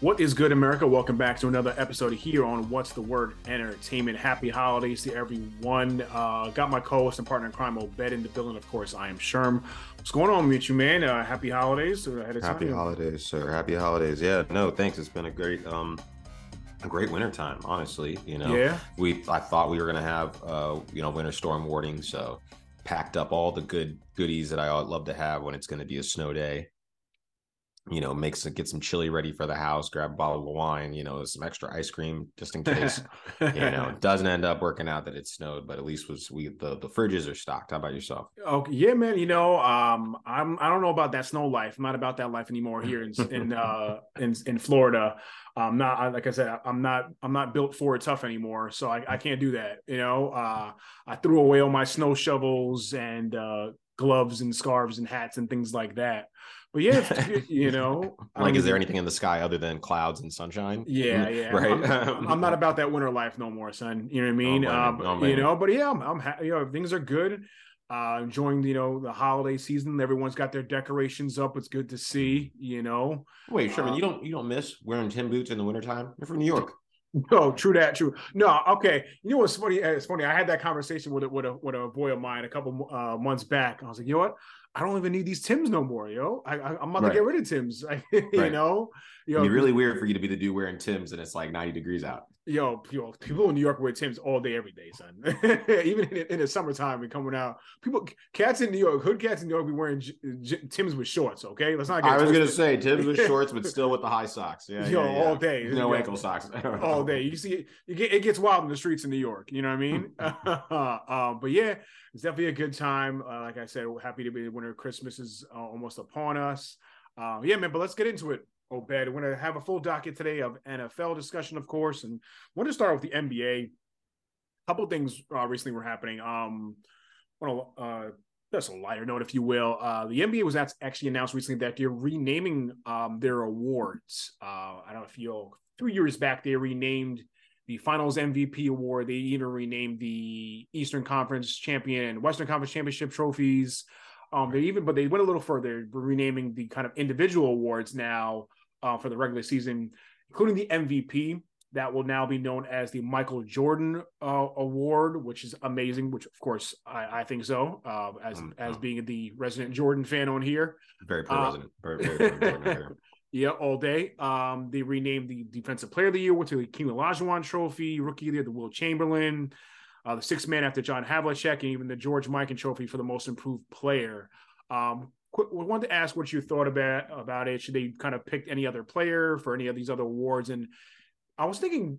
What is good, America? Welcome back to another episode here on What's the Word Entertainment. Happy holidays to everyone. Uh, got my co-host and partner in crime, Obed, in the building. Of course, I am Sherm. What's going on with you, man? Uh, happy holidays. Ahead of happy holidays, sir. Happy holidays. Yeah, no, thanks. It's been a great, um, a great winter time. Honestly, you know, yeah. We I thought we were gonna have, uh, you know, winter storm warning, so packed up all the good goodies that I love to have when it's going to be a snow day you know, makes it get some chili ready for the house, grab a bottle of wine, you know, some extra ice cream just in case. you know, it doesn't end up working out that it snowed, but at least was we the the fridges are stocked. How about yourself? Okay, yeah, man. You know, um, I'm I don't know about that snow life. I'm not about that life anymore here in in uh in in Florida. I'm not like I said, I'm not I'm not built for it tough anymore, so I, I can't do that. You know, uh, I threw away all my snow shovels and uh, gloves and scarves and hats and things like that. But yeah, you know, like, is there anything in the sky other than clouds and sunshine? Yeah, mm, yeah, right. I'm, I'm, not about that winter life no more, son. You know what I mean? Oh, um, oh, you know, but yeah, I'm, I'm ha- you know, things are good. Uh, enjoying you know the holiday season. Everyone's got their decorations up. It's good to see. You know. Wait, Sherman, uh, you don't you don't miss wearing Tim boots in the wintertime? You're from New York. No, true that, true. No, okay. You know what's funny? It's funny. I had that conversation with a with a with a boy of mine a couple uh, months back. I was like, you know what? I don't even need these Tims no more, yo. I, I am about right. to get rid of Tims. you right. know, yo, It'd be really weird for you to be the dude wearing Tims and it's like 90 degrees out. Yo, yo people in New York wear Tims all day, every day, son. even in, in, the summertime, we coming out. People, cats in New York, hood cats in New York, be wearing J- J- Tims with shorts. Okay, let's not. Get I was gonna say Tims with shorts, but still with the high socks. Yeah, yo, yeah, yeah. all day. No ankle socks. all day. You see, it, it gets wild in the streets in New York. You know what I mean? uh, but yeah it's definitely a good time. Uh, like I said, happy to be the winter. Christmas is uh, almost upon us. Uh, yeah, man. But let's get into it. Obed, we're going to have a full docket today of NFL discussion, of course, and want to start with the NBA. A couple things uh, recently were happening. Um, want to uh, just a lighter note, if you will. Uh, the NBA was actually announced recently that they're renaming um, their awards. Uh, I don't know if you three years back they renamed the Finals MVP award. They even renamed the Eastern Conference champion and Western Conference championship trophies. Um, they even, but they went a little further, renaming the kind of individual awards now uh, for the regular season, including the MVP. That will now be known as the Michael Jordan uh, Award, which is amazing. Which, of course, I, I think so. Uh, as um, as being the resident Jordan fan on here, very pro resident, very, very, Yeah, all day. Um, they renamed the Defensive Player of the Year to the Hakeem Olajuwon Trophy, Rookie of the Year, the Wilt Chamberlain, uh, the sixth man after John Havlicek, and even the George Mikan Trophy for the Most Improved Player. Um, we wanted to ask what you thought about about it. Should they kind of pick any other player for any of these other awards? And I was thinking,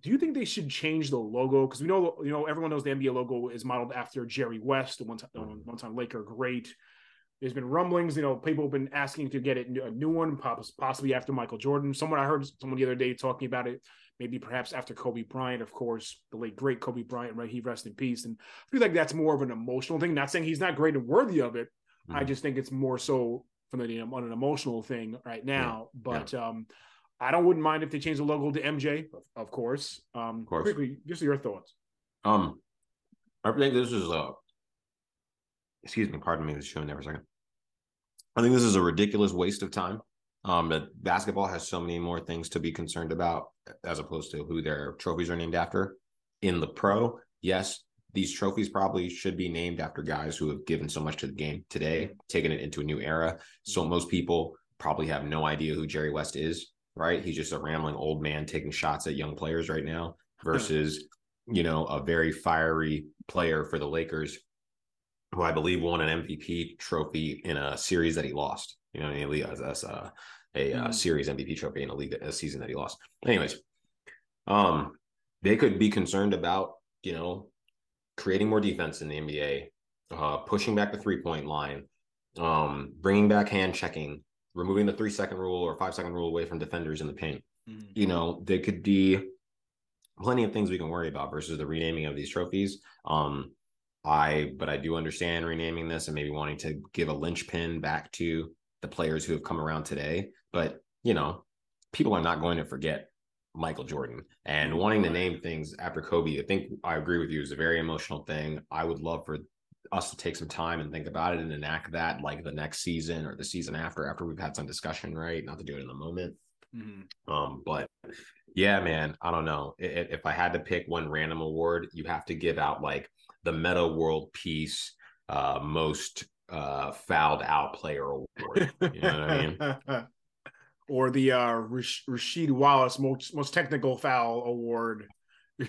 do you think they should change the logo? Because we know, you know, everyone knows the NBA logo is modeled after Jerry West, the one time, one time Laker great. There's been rumblings, you know, people have been asking to get it a new one, possibly after Michael Jordan. Someone I heard someone the other day talking about it, maybe perhaps after Kobe Bryant, of course, the late great Kobe Bryant, right? He rest in peace. And I feel like that's more of an emotional thing. Not saying he's not great and worthy of it. Mm-hmm. I just think it's more so from the on an emotional thing right now. Yeah. But yeah. um I don't wouldn't mind if they change the logo to MJ, of, of course. Um of course. quickly, just your thoughts. Um I think this is uh excuse me, pardon me, this showing there for a second. I think this is a ridiculous waste of time. Um, but basketball has so many more things to be concerned about as opposed to who their trophies are named after. In the pro, yes, these trophies probably should be named after guys who have given so much to the game today, taken it into a new era. So most people probably have no idea who Jerry West is, right? He's just a rambling old man taking shots at young players right now versus, you know, a very fiery player for the Lakers who I believe won an MVP trophy in a series that he lost. You know, a, a, a, a mm. series MVP trophy in a league a season that he lost. Anyways, um, they could be concerned about you know creating more defense in the NBA, uh, pushing back the three point line, um, bringing back hand checking, removing the three second rule or five second rule away from defenders in the paint. Mm. You know, they could be plenty of things we can worry about versus the renaming of these trophies. Um, I, but I do understand renaming this and maybe wanting to give a linchpin back to the players who have come around today. But, you know, people are not going to forget Michael Jordan and wanting to name things after Kobe. I think I agree with you is a very emotional thing. I would love for us to take some time and think about it and enact that like the next season or the season after, after we've had some discussion, right? Not to do it in the moment. Mm-hmm. Um, but yeah, man, I don't know. If, if I had to pick one random award, you have to give out like the Metta World Peace uh, most uh, fouled out player award. You know what I mean? or the uh, Rasheed Wallace most most technical foul award.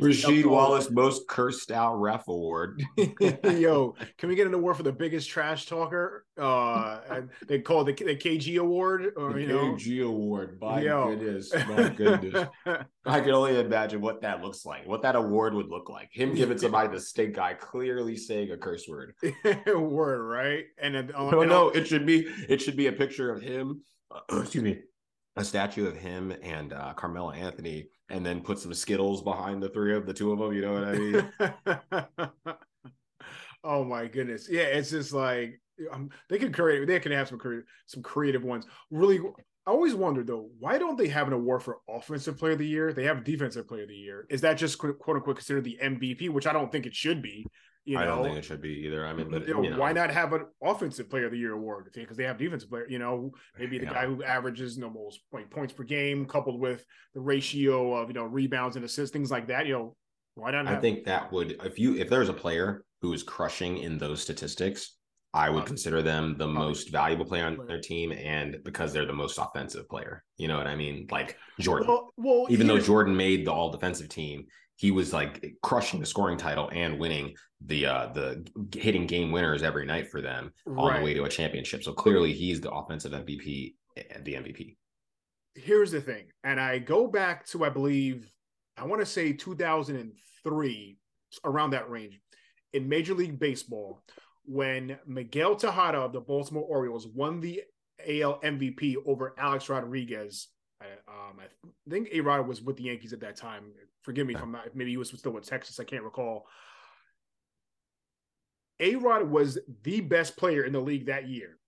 Rasheed Wallace most cursed out ref award. Yo, can we get an award for the biggest trash talker? Uh, they call it the, the KG award, or the you KG know, award. My Yo. goodness, my goodness. I can only imagine what that looks like. What that award would look like. Him giving somebody the stink eye, clearly saying a curse word. word, right? And then, uh, no, no, it should be it should be a picture of him. Uh, excuse me a statue of him and uh, Carmelo Anthony, and then put some Skittles behind the three of the two of them. You know what I mean? oh my goodness, yeah, it's just like um, they can create. They can have some creative, some creative ones. Really, I always wondered though, why don't they have an award for offensive player of the year? They have defensive player of the year. Is that just quote unquote considered the MVP? Which I don't think it should be. You know, I don't think it should be either. I mean, but you know, you know. why not have an offensive player of the year award? Because they have defensive player. You know, maybe the yeah. guy who averages you know, most points per game, coupled with the ratio of you know rebounds and assists, things like that. You know, why not? I think that would if you if there's a player who is crushing in those statistics, I would um, consider them the most valuable player on their team, and because they're the most offensive player. You know what I mean? Like Jordan. Well, well even though Jordan made the all defensive team, he was like crushing the scoring title and winning the uh the hitting game winners every night for them right. on the way to a championship. So clearly he's the offensive MVP and the MVP. Here's the thing, and I go back to I believe I want to say 2003 around that range in Major League Baseball when Miguel Tejada of the Baltimore Orioles won the AL MVP over Alex Rodriguez um, I think A Rod was with the Yankees at that time. Forgive me if I'm not. Maybe he was still with Texas. I can't recall. A Rod was the best player in the league that year,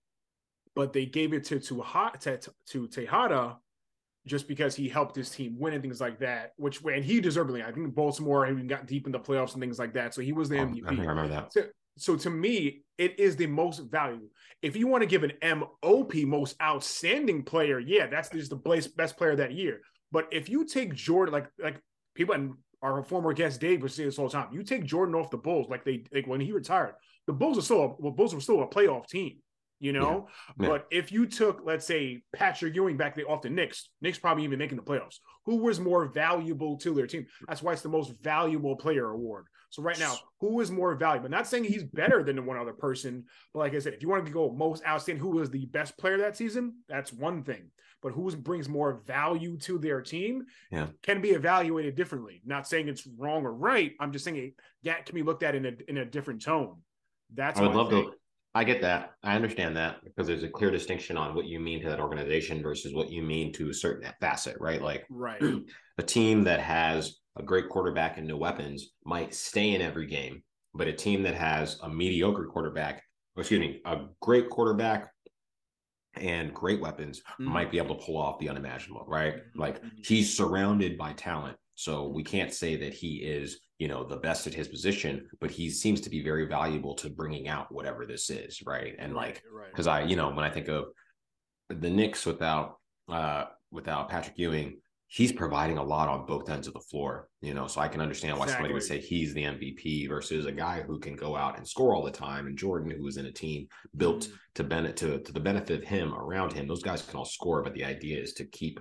but they gave it to to to, to Tejada just because he helped his team win and things like that. Which and he deservedly, I think Baltimore even got deep in the playoffs and things like that. So he was the MVP. I, I remember that. So, so to me, it is the most value. If you want to give an MOP, most outstanding player, yeah, that's just the best player that year. But if you take Jordan, like like people and our former guest Dave was saying this all the time, you take Jordan off the Bulls, like they like when he retired, the Bulls are still a, well, Bulls were still a playoff team, you know. Yeah. Yeah. But if you took, let's say, Patrick Ewing back off the Knicks, Knicks probably even making the playoffs. Who was more valuable to their team? That's why it's the most valuable player award. So right now, who is more valuable? Not saying he's better than the one other person, but like I said, if you want to go most outstanding, who was the best player that season? That's one thing. But who brings more value to their team yeah. can be evaluated differently. Not saying it's wrong or right. I'm just saying that can be looked at in a in a different tone. That's I would love to. I get that. I understand that because there's a clear distinction on what you mean to that organization versus what you mean to a certain facet, right? Like right. a team that has a great quarterback and no weapons might stay in every game, but a team that has a mediocre quarterback, excuse me, a great quarterback and great weapons mm-hmm. might be able to pull off the unimaginable, right? Mm-hmm. Like mm-hmm. he's surrounded by talent. So we can't say that he is, you know, the best at his position, but he seems to be very valuable to bringing out whatever this is, right? And like, because right. I, you know, when I think of the Knicks without uh without Patrick Ewing, he's providing a lot on both ends of the floor, you know. So I can understand why exactly. somebody would say he's the MVP versus a guy who can go out and score all the time. And Jordan, who was in a team built mm-hmm. to benefit to, to the benefit of him around him, those guys can all score, but the idea is to keep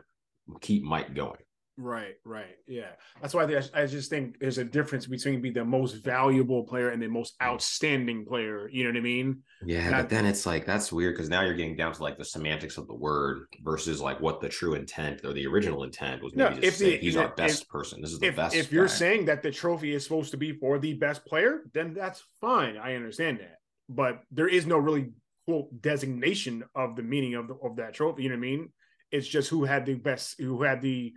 keep Mike going. Right, right. Yeah. That's why I just think there's a difference between being the most valuable player and the most outstanding player. You know what I mean? Yeah. But then it's like, that's weird because now you're getting down to like the semantics of the word versus like what the true intent or the original intent was. Maybe no, if the, he's our best if, person. This is the if, best. If you're saying that the trophy is supposed to be for the best player, then that's fine. I understand that. But there is no really quote designation of the meaning of the, of that trophy. You know what I mean? It's just who had the best, who had the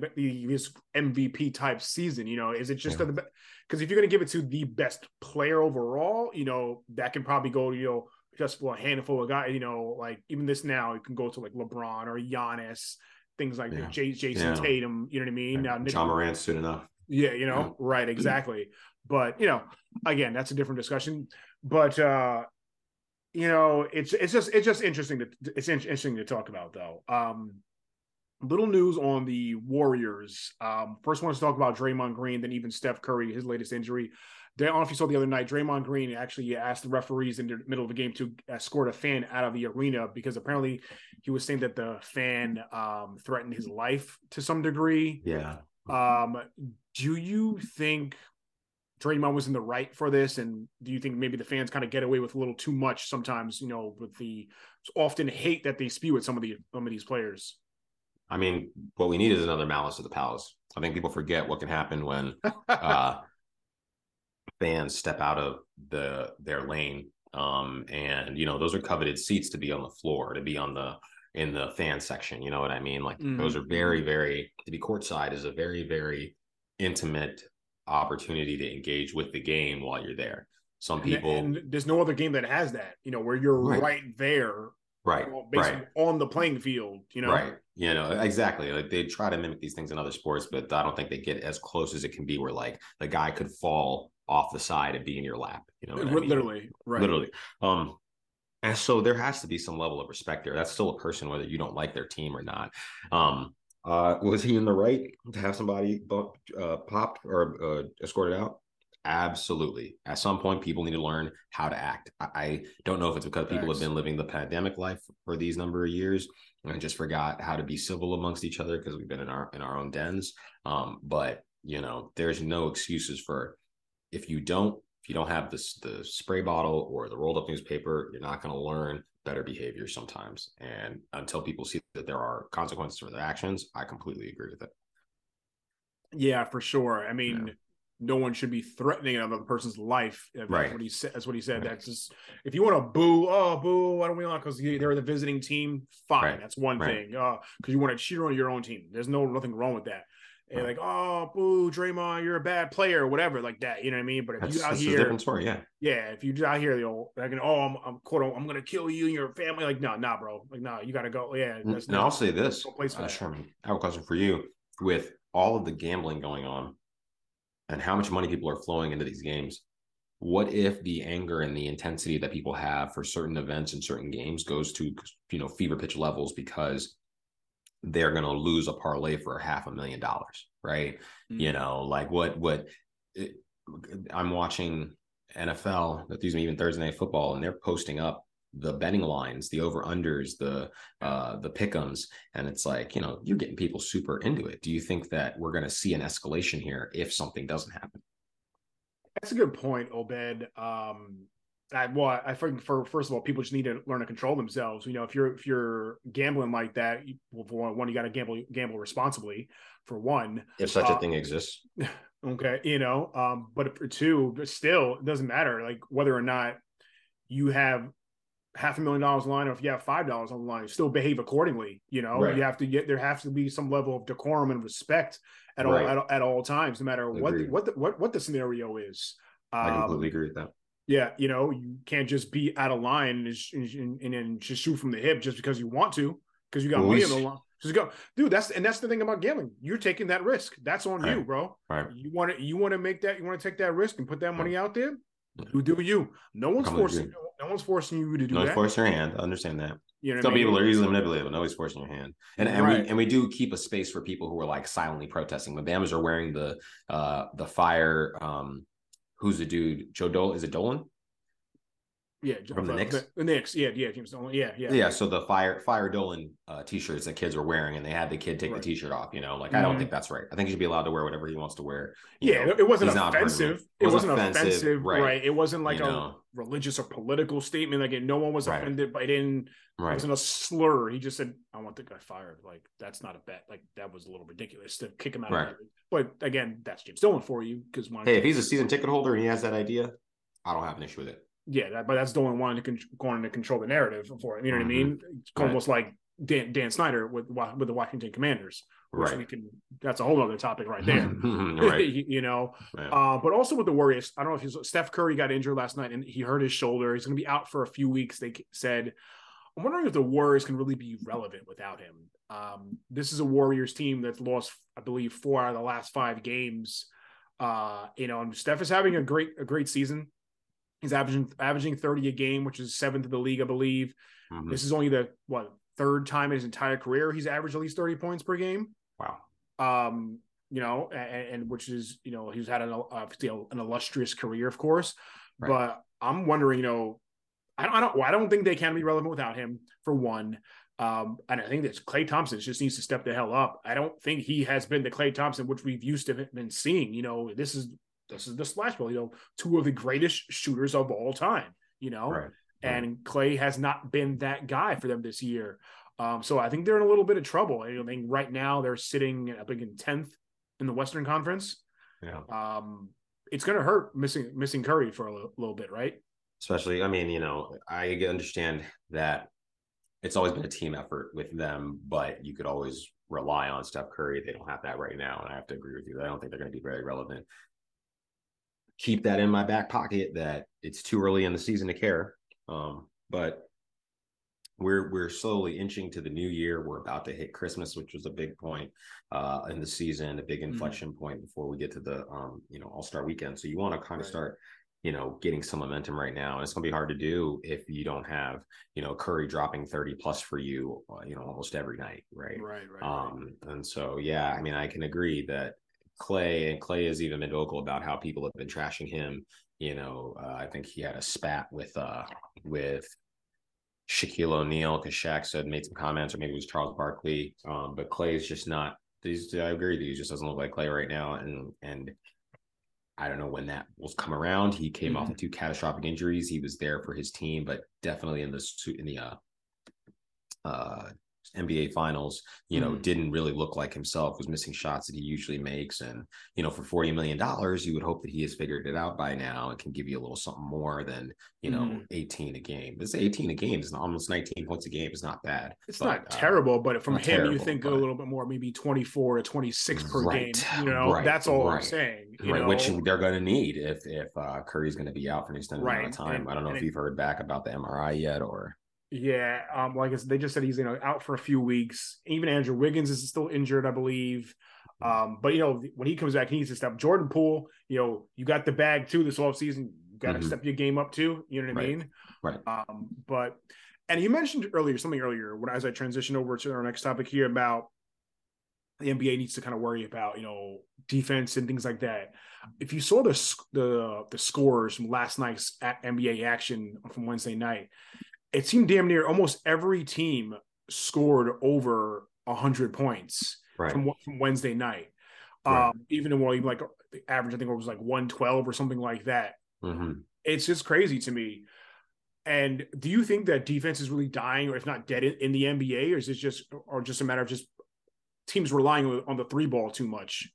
this MVP type season? You know, is it just yeah. the because if you're going to give it to the best player overall, you know, that can probably go, to you know, just for a handful of guys. You know, like even this now, it can go to like LeBron or Giannis, things like yeah. that. J- Jayson yeah. Tatum. You know what I mean? Now, Nick, Ja Morant soon enough. Yeah, you know, right, exactly. but you know, again, that's a different discussion. But uh you know, it's it's just it's just interesting to it's interesting to talk about though. Um, little news on the Warriors. Um, first, want to talk about Draymond Green, then even Steph Curry, his latest injury. I don't know if you saw the other night, Draymond Green actually asked the referees in the middle of the game to escort a fan out of the arena because apparently he was saying that the fan um, threatened his life to some degree. Yeah. Um, do you think Draymond was in the right for this? And do you think maybe the fans kind of get away with a little too much sometimes, you know, with the often hate that they spew at some of the some of these players? I mean, what we need is another malice of the palace. I think people forget what can happen when uh, fans step out of the their lane. Um, and you know, those are coveted seats to be on the floor, to be on the in the fan section. You know what I mean? Like mm-hmm. those are very, very to be courtside is a very, very intimate opportunity to engage with the game while you're there. Some people and, and there's no other game that has that, you know, where you're right, right there. Right. Basically right. on the playing field, you know. Right. You know, exactly. Like they try to mimic these things in other sports, but I don't think they get as close as it can be where like the guy could fall off the side and be in your lap. You know, literally, I mean? right? Literally. Um, and so there has to be some level of respect there. That's still a person, whether you don't like their team or not. Um, uh, was he in the right to have somebody uh, popped or uh, escorted out? Absolutely. At some point, people need to learn how to act. I, I don't know if it's because Thanks. people have been living the pandemic life for these number of years and just forgot how to be civil amongst each other because we've been in our in our own dens. Um, but you know, there's no excuses for if you don't if you don't have this the spray bottle or the rolled up newspaper, you're not going to learn better behavior sometimes. And until people see that there are consequences for their actions, I completely agree with it. Yeah, for sure. I mean, yeah. No one should be threatening another person's life. That's right. what he said. That's what he said. Right. That's just if you want to boo, oh boo, why don't we want because they're the visiting team? Fine, right. that's one right. thing. Uh, because you want to cheer on your own team. There's no nothing wrong with that and like, oh, boo, Draymond, you're a bad player, or whatever, like that. You know what I mean? But if that's, you out here, different story, yeah, yeah. If you out here, you know, like, oh, I'm, I'm quote, I'm gonna kill you and your family. Like, no, nah, bro. Like, nah, you gotta go. Yeah. That's and I'll say this, uh, Sherman. I have a question for you. With all of the gambling going on, and how much money people are flowing into these games, what if the anger and the intensity that people have for certain events and certain games goes to you know fever pitch levels because they're going to lose a parlay for a half a million dollars, right? Mm-hmm. You know, like what what it, I'm watching NFL, excuse me, even Thursday night football, and they're posting up the betting lines, the over unders, the uh the pickums, and it's like you know you're getting people super into it. Do you think that we're going to see an escalation here if something doesn't happen? That's a good point, Obed. Um, I, well, I think for first of all, people just need to learn to control themselves. You know, if you're if you're gambling like that, well, for one, you got to gamble gamble responsibly. For one, if such uh, a thing exists. Okay, you know, um, but for two, still, it doesn't matter like whether or not you have half a million dollars on line or if you have five dollars on the line, still behave accordingly. You know, right. you have to get there has to be some level of decorum and respect at right. all at, at, all times, no matter what the, what the, what what the scenario is. Um, I completely agree with that. Yeah, you know, you can't just be out of line and, and, and then just shoot from the hip just because you want to, because you got money on the line. Just go, dude. That's and that's the thing about gambling. You're taking that risk. That's on right. you, bro. Right. You want to you want to make that. You want to take that risk and put that money out there. You do you. No one's forcing. No one's forcing you to do no that. one's forcing your hand. I understand that. You know Some people are easily manipulated, but nobody's forcing your hand. And and right. we and we do keep a space for people who are like silently protesting. The Bamas are wearing the uh the fire. Um, who's the dude? Joe Dolan is it Dolan? Yeah, from the, Knicks. The, the, Knicks, yeah, yeah, James Dolan, yeah, yeah, yeah. So the fire fire Dolan uh, t-shirts that kids were wearing, and they had the kid take right. the t-shirt off. You know, like mm-hmm. I don't mm-hmm. think that's right. I think he should be allowed to wear whatever he wants to wear. yeah, know, it wasn't offensive. It, wasn't offensive, offensive right. right. It wasn't like you a know. religious or political statement. Like no one was right. offended by it. Didn't right. It wasn't a slur. He just said, "I want the guy fired." Like that's not a bet. Like that was a little ridiculous to kick him out. Right. Of but again, that's James Dolan for you because hey, if he's a season ticket holder and he has that idea, I don't have an issue with it yeah, that, but that's the only one to con- going to control the narrative for it. You know mm-hmm. what I mm-hmm. mean? It's right. almost like Dan, Dan Snyder with with the Washington Commanders. Right. We can. That's a whole other topic right there. right. you know, uh, but also with the Warriors, I don't know if he's Steph Curry got injured last night and he hurt his shoulder. He's going to be out for a few weeks. They said. I'm wondering if the Warriors can really be relevant without him. Um, this is a Warriors team that's lost, I believe, four out of the last five games. Uh, you know, and Steph is having a great a great season He's averaging averaging 30 a game, which is seventh in the league, I believe. Mhm. This is only the what third time in his entire career he's averaged at least 30 points per game. Wow. Um, you know, and, and which is you know he's had an obviously an illustrious career, of course. Right. But I'm wondering, you know, I don't, I don't, I don't think they can be relevant without him for one. Um, and I think that Klay Thompson just needs to step the hell up. I don't think he has been the Klay Thompson which we've used to been seeing. You know, this is this is the splash ball. You know, two of the greatest shooters of all time. You know, Right. and Klay has not been that guy for them this year. Um, so I think they're in a little bit of trouble. I think right now they're sitting, I think, in tenth in the Western Conference. Yeah. Um, it's going to hurt missing missing Curry for a little, little bit, right? Especially, I mean, you know, I understand that it's always been a team effort with them, but you could always rely on Steph Curry. They don't have that right now, and I have to agree with you. I don't think they're going to be very relevant. Keep that in my back pocket. That it's too early in the season to care. Um, but we're we're slowly inching to the new year. We're about to hit Christmas, which was a big point uh, in the season, a big inflection point before we get to the um, you know All Star Weekend. So you want to kind of Right. start you know getting some momentum right now, and it's going to be hard to do if you don't have you know Curry dropping thirty plus for you, uh, you know almost every night, right? Right, right. Um, and so, yeah, I mean, I can agree that Klay and Klay has even been vocal about how people have been trashing him. You know, uh, I think he had a spat with uh with Shaquille O'Neal because Shaq said made some comments, or maybe it was Charles Barkley. Um, but Klay's just not. He's, I agree you. He just doesn't look like Clay right now, and and I don't know when that will come around. He came off Mhm. of two catastrophic injuries. He was there for his team, but definitely in the in the uh, uh, NBA finals, you know, Mhm. didn't really look like himself, was missing shots that he usually makes. And, you know, for $40 million, you would hope that he has figured it out by now and can give you a little something more than, you know, Mhm. 18 a game. This 18 a game is almost 19 points a game. It's not bad. It's but, not uh, terrible, but from him, you think but- a little bit more, maybe 24 to 26 per Right, game. You know, right, that's all I'm saying. You right, know? which they're going to need if if uh, Curry's going to be out for an extended amount of time. and- I don't know if it- you've heard back about the MRI yet or Yeah, um, like I said, they just said he's you know out for a few weeks. Even Andrew Wiggins is still injured, I believe. Um, but you know when he comes back, he needs to step. Jordan Poole, you know, you got the bag too this offseason. You got to Mhm. step your game up too. You know what I mean? Right. Um, but and you mentioned earlier something earlier when as I transition over to our next topic here about the NBA needs to kind of worry about you know defense and things like that. If you saw the the the scores from last night's NBA action from Wednesday night, it seemed damn near almost every team scored over hundred points right. from from Wednesday night. Right. Um, even even like the average, I think it was like one twelve or something like that. hmm It's just crazy to me. And do you think that defense is really dying, or if not dead, in, in the NBA, or is it just, or just a matter of just teams relying on the three ball too much?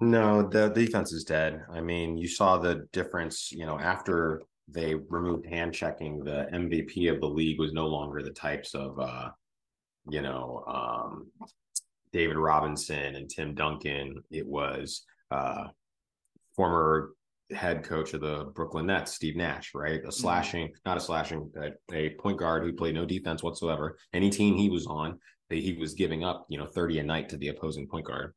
No, the defense is dead. I mean, you saw the difference, you know, after they removed hand checking, the MVP of the league was no longer the types of uh, you know, um David Robinson and Tim Duncan. It was uh former head coach of the Brooklyn Nets, Steve Nash, right? A slashing, not a slashing, a, a point guard who played no defense whatsoever. Any team he was on, he was giving up, you know, 30 a night to the opposing point guard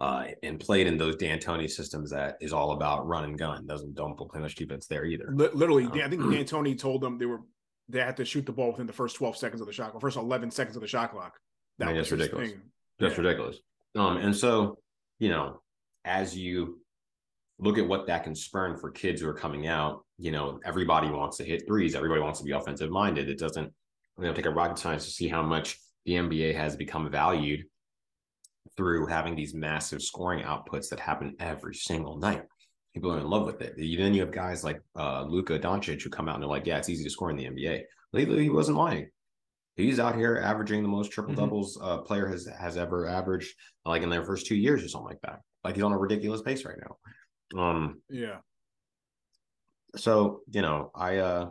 uh, and played in those D'Antoni systems that is all about run and gun. Doesn't don't play much defense there either. Li- Literally, Uh, I think D'Antoni told them they were they had to shoot the ball within the first twelve seconds of the shot, or first eleven seconds of the shot clock. I mean, was that's ridiculous. thing. That's Yeah. ridiculous. Um, and so you know, as you look at what that can spurn for kids who are coming out, you know, everybody wants to hit threes. Everybody wants to be offensive minded. It doesn't you know take a rocket science to see how much the NBA has become valued through having these massive scoring outputs that happen every single night. People are in love with it. Then you have guys like uh, Luka Doncic who come out and they're like, "Yeah, it's easy to score in the NBA." Lately, he wasn't lying. He's out here averaging the most triple doubles a player has has ever averaged, like in their first two years or something like that. Like he's on a ridiculous pace right now. Um, Yeah, so you know, I uh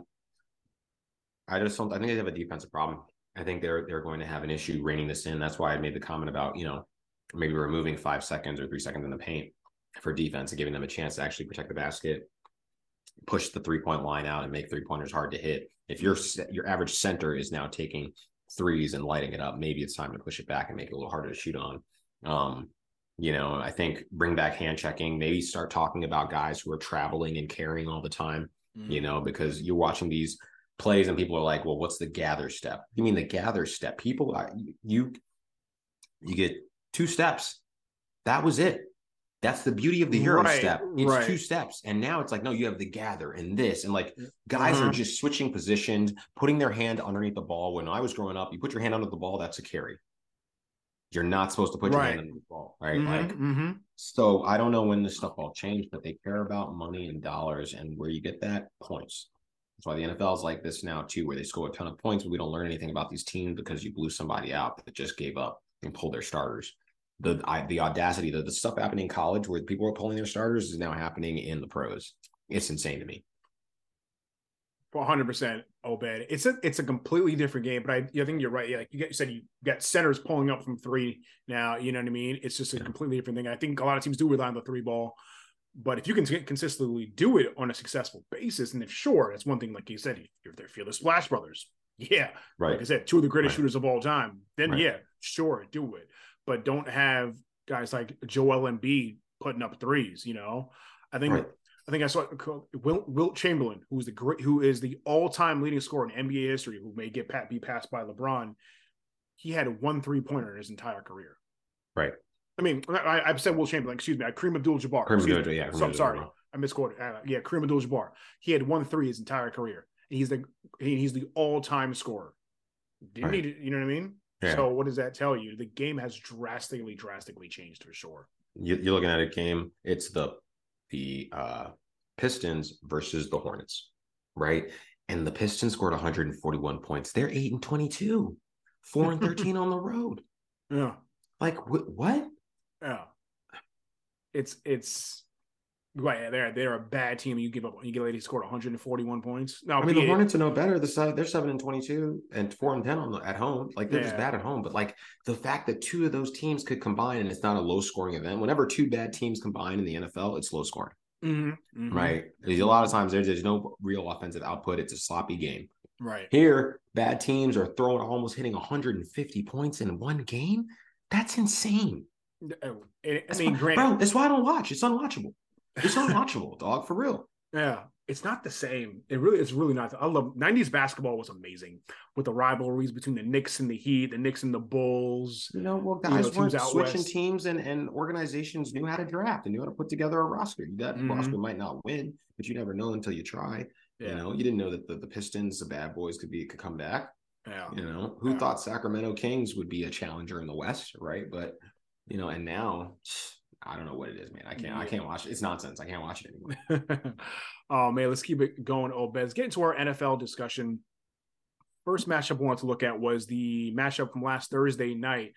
I just don't I think they have a defensive problem. I think they're they're going to have an issue reining this in. That's why I made the comment about, you know, maybe removing five seconds or three seconds in the paint for defense and giving them a chance to actually protect the basket, push the three point line out and make three pointers hard to hit. If your your average center is now taking threes and lighting it up, maybe it's time to push it back and make it a little harder to shoot on. Um, you know, I think bring back hand checking, maybe start talking about guys who are traveling and carrying all the time. mm-hmm. you know, because you're watching these plays and people are like, well, what's the gather step? You mean the gather step? People, you, you get two steps. That was it. That's the beauty of the euro right, step. It's right. two steps. And now it's like, no, you have the gather and this. And like guys are mm-hmm. just switching positions, putting their hand underneath the ball. When I was growing up, you put your hand under the ball, that's a carry. You're not supposed to put your hand under the ball. Right. Mm-hmm, like mm-hmm. so I don't know when this stuff all changed, but they care about money and dollars and where you get that points. That's why the NFL is like this now too, where they score a ton of points, but we don't learn anything about these teams because you blew somebody out that just gave up and pulled their starters the I, the audacity, the, the stuff happening in college where people are pulling their starters is now happening in the pros. It's insane to me. 100 percent Obed. It's a it's a completely different game, but I, I think you're right. Yeah, like you, get, you said, you got centers pulling up from three now. You know what I mean? It's just a completely different thing. I think a lot of teams do rely on the three ball, but if you can consistently do it on a successful basis, and if sure, that's one thing. Like you said, if they're fearless Splash Brothers, yeah, right. Like I said, two of the greatest right. shooters of all time. Then right. yeah, sure, do it but don't have guys like Joel Embiid putting up threes. You know, I think right. I think I saw Wilt, Wilt Chamberlain, who is the great, who is the all time leading scorer in NBA history, who may get pat, be passed by LeBron. He had one three pointer in his entire career. Right. I mean, I, I said Wilt Chamberlain. Excuse me, I Kareem Abdul-Jabbar. Kareem Abdul, yeah. so, I'm sorry, I misquoted. Uh, yeah, Kareem Abdul-Jabbar. He had one three his entire career. And he's the he's the all time scorer. Didn't right. need, you know what I mean? Yeah. So what does that tell you? The game has drastically, drastically changed for sure. You, are looking at a game. It's the the uh, Pistons versus the Hornets, right? And the Pistons scored 141 points. They're eight and 22, four and 13 on the road. Yeah. Like wh- what? Yeah. It's it's Right, they're they're a bad team. You give up, you get a lady scored 141 points. Now, I mean, the Hornets are no better. The side they're seven and 22 and four and 10 on the, at home. Like they're yeah. just bad at home. But like the fact that two of those teams could combine and it's not a low scoring event. Whenever two bad teams combine in the NFL, it's low scoring. Mm-hmm, mm-hmm. Right. A lot of times there's, there's no real offensive output. It's a sloppy game. Right. Here, bad teams are throwing almost hitting 150 points in one game. That's insane. Oh, I mean, why, bro, that's why I don't watch. It's unwatchable. It's unwatchable, dog, for real. Yeah, it's not the same. It really, it's really not. I love '90s basketball was amazing with the rivalries between the Knicks and the Heat, the Knicks and the Bulls. You know, well, guys you know, weren't switching west. teams, and and organizations knew how to draft and knew how to put together a roster. That mm-hmm. roster might not win, but you never know until you try. Yeah. You know, you didn't know that the, the Pistons, the bad boys, could be could come back. Yeah. You know, who yeah. thought Sacramento Kings would be a challenger in the West, right? But you know, and now I don't know what it is, man. I can't. I can't watch it. It's nonsense. I can't watch it anymore. oh man, let's keep it going. Oh, Bez, get into our NFL discussion. First matchup I want to look at was the matchup from last Thursday night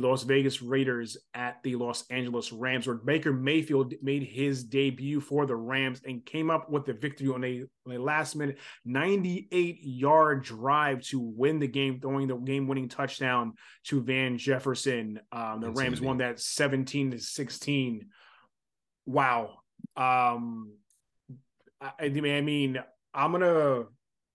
the Las Vegas Raiders at the Los Angeles Rams, where Baker Mayfield made his debut for the Rams and came up with the victory on a, on a last minute 98 yard drive to win the game, throwing the game winning touchdown to Van Jefferson. Um, the That's Rams won that 17 to 16. Wow. Um, I, I mean, I'm gonna.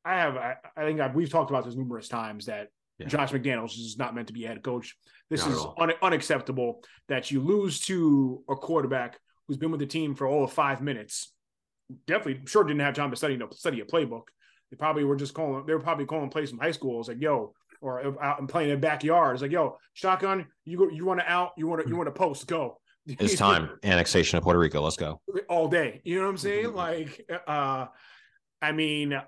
I have. I, I think I've, we've talked about this numerous times that yeah. Josh McDaniels is not meant to be a head coach. This not is un- unacceptable that you lose to a quarterback who's been with the team for all of five minutes. Definitely, sure didn't have time to study study a playbook. They probably were just calling. They were probably calling plays from high school. It's like, yo, or out and playing in the backyard. It's like, yo, shotgun, you go, you want to out, you want to, you want to post, go. It's time. Annexation of Puerto Rico. Let's go all day. You know what I'm saying? Mm-hmm. Like, uh, I mean,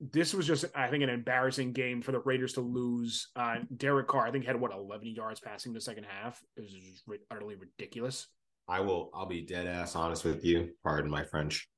this was just, I think, an embarrassing game for the Raiders to lose. Uh, Derek Carr, I think, had what 11 yards passing the second half. It was just utterly ridiculous. I will. I'll be dead ass honest with you. Pardon my French.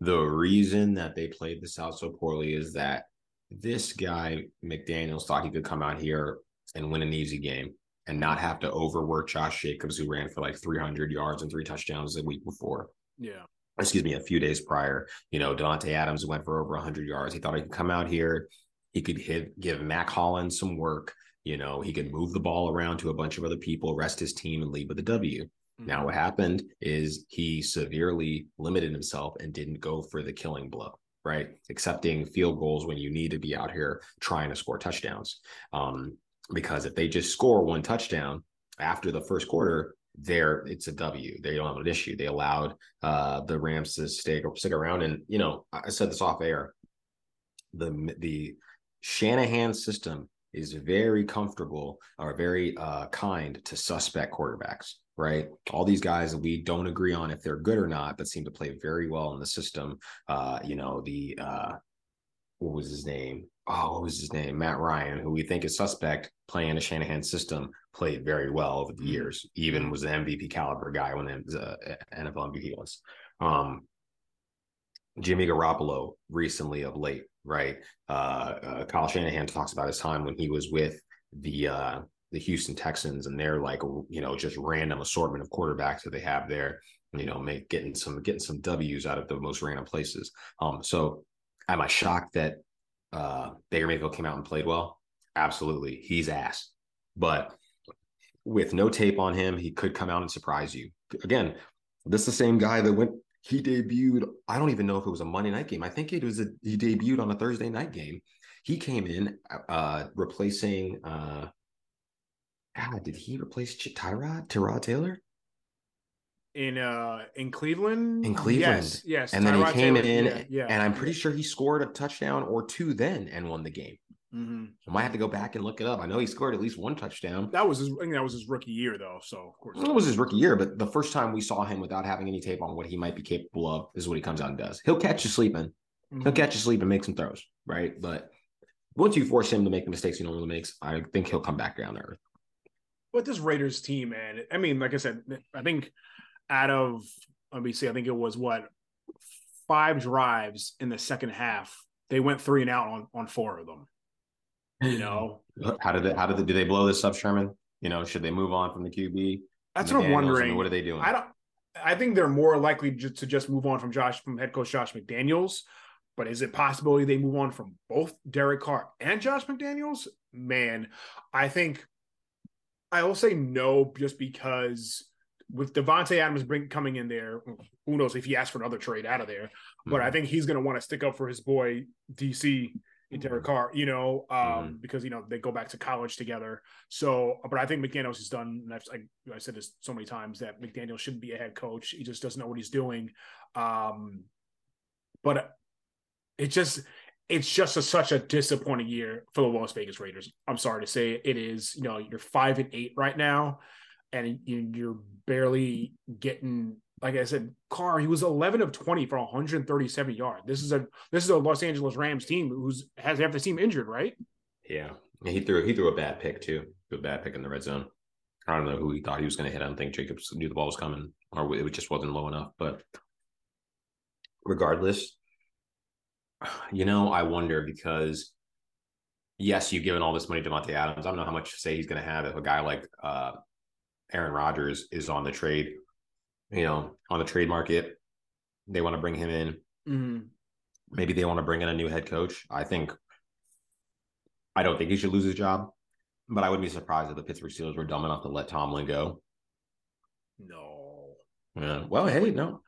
The reason that they played this out so poorly is that this guy McDaniels thought he could come out here and win an easy game and not have to overwork Josh Jacobs, who ran for like 300 yards and three touchdowns the week before. Yeah excuse me, a few days prior. You know, Davante Adams went for over 100 yards. He thought he could come out here. He could hit, give Mack Hollins some work. You know, he could move the ball around to a bunch of other people, rest his team, and leave with a W. Mm-hmm. Now, what happened is he severely limited himself and didn't go for the killing blow, right? Accepting field goals when you need to be out here trying to score touchdowns. Um, because if they just score one touchdown after the first quarter, there it's a W. They don't have an issue. They allowed uh, the Rams to stick stick around, and you know I said this off air. The the Shanahan system is very comfortable or very uh, kind to suspect quarterbacks. Right, all these guys that we don't agree on if they're good or not, but seem to play very well in the system. Uh, you know the uh, what was his name? Oh, what was his name? Matt Ryan, who we think is suspect playing a Shanahan system, played very well over the mm-hmm. years. Even was an MVP caliber guy when was a NFL MVP once. Um, Jimmy Garoppolo recently of late, right? Uh, uh, Kyle Shanahan talks about his time when he was with the uh, the Houston Texans, and they're like you know just random assortment of quarterbacks that they have there. You know, make getting some getting some W's out of the most random places. Um, so am I shocked that uh, Baker Mayfield came out and played well? Absolutely, he's ass. But with no tape on him, he could come out and surprise you. Again, this is the same guy that went. He debuted. I don't even know if it was a Monday night game. I think it was a. He debuted on a Thursday night game. He came in uh, replacing. Uh, God, did he replace Tyrod Tyrod Taylor? In uh in Cleveland. In Cleveland, yes, yes. And then he came Taylor, in, yeah, yeah, and I'm pretty sure he scored a touchdown or two then and won the game. Mm-hmm. I might have to go back and look it up. I know he scored at least one touchdown. That was his. I think that was his rookie year, though. So of course, it was his rookie year. But the first time we saw him without having any tape on what he might be capable of is what he comes out and does. He'll catch you sleeping. Mm-hmm. He'll catch you sleeping and make some throws, right? But once you force him to make the mistakes he normally makes, I think he'll come back down to earth. But this Raiders team, man. I mean, like I said, I think out of let me see, I think it was what five drives in the second half. They went three and out on on four of them. You know, how did it? How did they, do they blow this up, Sherman? You know, should they move on from the QB? That's what I'm wondering. What are they doing? I don't. I think they're more likely just to just move on from Josh from head coach Josh McDaniels. But is it possibility they move on from both Derek Carr and Josh McDaniels? Man, I think I will say no, just because with Davante Adams bring coming in there, who knows if he asks for another trade out of there. But mm-hmm. I think he's going to want to stick up for his boy DC and Derek mm-hmm. Carr, you know, um, mm-hmm. because you know they go back to college together. So, but I think McDaniels has done. I've, I, I said this so many times that McDaniel shouldn't be a head coach. He just doesn't know what he's doing. Um, but it just it's just a, such a disappointing year for the Las Vegas Raiders. I'm sorry to say it is. You know, you're five and eight right now and you're barely getting like I said, Carr, he was 11 of 20 for 137 yards. This is a this is a Los Angeles Rams team who's has half the team injured, right? Yeah, he threw he threw a bad pick too. a bad pick in the red zone. I don't know who he thought he was going to hit. I don't think Jacobs knew the ball was coming, or it just wasn't low enough. But regardless, you know, I wonder because yes, you've given all this money to Monte Adams. I don't know how much say he's going to have if a guy like uh, Aaron Rodgers is on the trade, you know, on the trade market. They want to bring him in. Mm-hmm. Maybe they want to bring in a new head coach. I think, I don't think he should lose his job, but I wouldn't be surprised if the Pittsburgh Steelers were dumb enough to let Tomlin go. No. Yeah. Well, hey, no.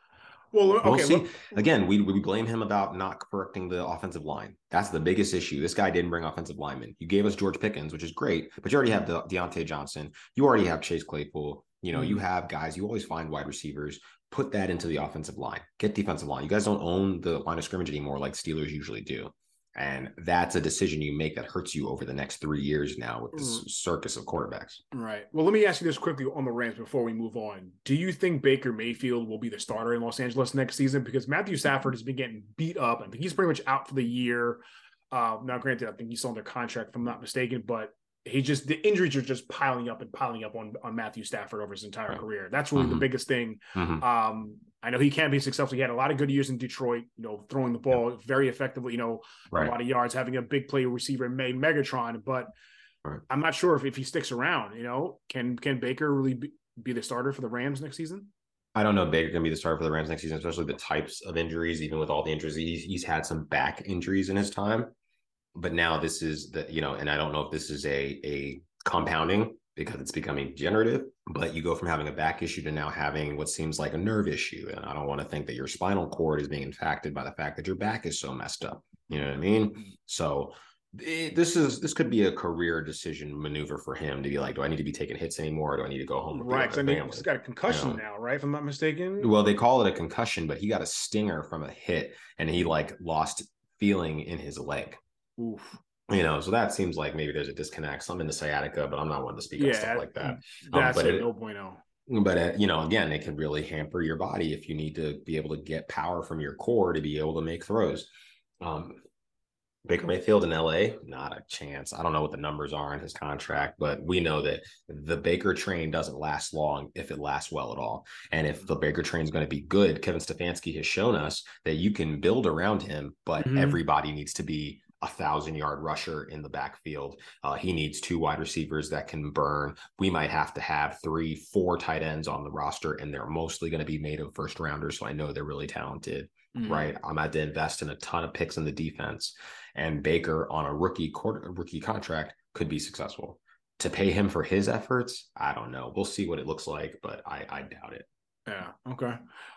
Well, okay, we'll see. Well, Again, we, we blame him about not correcting the offensive line. That's the biggest issue. This guy didn't bring offensive linemen. You gave us George Pickens, which is great, but you already have De- Diontae Johnson. You already have Chase Claypool. You know, mm-hmm. you have guys. You always find wide receivers. Put that into the offensive line. Get defensive line. You guys don't own the line of scrimmage anymore like Steelers usually do. And that's a decision you make that hurts you over the next three years now with this mm. circus of quarterbacks. Right. Well, let me ask you this quickly on the Rams before we move on. Do you think Baker Mayfield will be the starter in Los Angeles next season? Because Matthew Stafford has been getting beat up. I think he's pretty much out for the year. Uh, now, granted, I think he's still under contract, if I'm not mistaken, but he just the injuries are just piling up and piling up on on Matthew Stafford over his entire right. career. That's really mm-hmm. the biggest thing. Mm-hmm. Um, I know he can be successful. He had a lot of good years in Detroit, you know, throwing the ball yeah. very effectively, you know, right. a lot of yards, having a big play receiver May Megatron. But right. I'm not sure if, if he sticks around, you know, can can Baker really be, be the starter for the Rams next season? I don't know if Baker can be the starter for the Rams next season, especially the types of injuries, even with all the injuries. He's, he's had some back injuries in his time. But now this is the, you know, and I don't know if this is a a compounding because it's becoming degenerative. But you go from having a back issue to now having what seems like a nerve issue. And I don't want to think that your spinal cord is being impacted by the fact that your back is so messed up. You know what I mean? So it, this is this could be a career decision maneuver for him to be like, do I need to be taking hits anymore, or do I need to go home? Right, because I mean, he's got a concussion you know? now, right? If I'm not mistaken. Well, they call it a concussion, but he got a stinger from a hit, and he like lost feeling in his leg. Oof. You know, so that seems like maybe there's a disconnect. Some in the sciatica, but I'm not one to speak yeah, on stuff like that. That's um, but it, no bueno. But uh, you know, again, it can really hamper your body if you need to be able to get power from your core to be able to make throws. Um, Baker Mayfield in LA, not a chance. I don't know what the numbers are in his contract, but we know that the Baker train doesn't last long if it lasts well at all. And if the Baker train is going to be good, Kevin Stefanski has shown us that you can build around him, but mm-hmm. everybody needs to be a thousand yard rusher in the backfield. Uh, he needs two wide receivers that can burn. We might have to have three, four tight ends on the roster, and they're mostly going to be made of first rounders. So I know they're really talented, mm-hmm. right? I'm at to invest in a ton of picks in the defense and Baker on a rookie quarter, rookie contract could be successful. To pay him for his efforts, I don't know. We'll see what it looks like, but I, I doubt it. Yeah. Okay.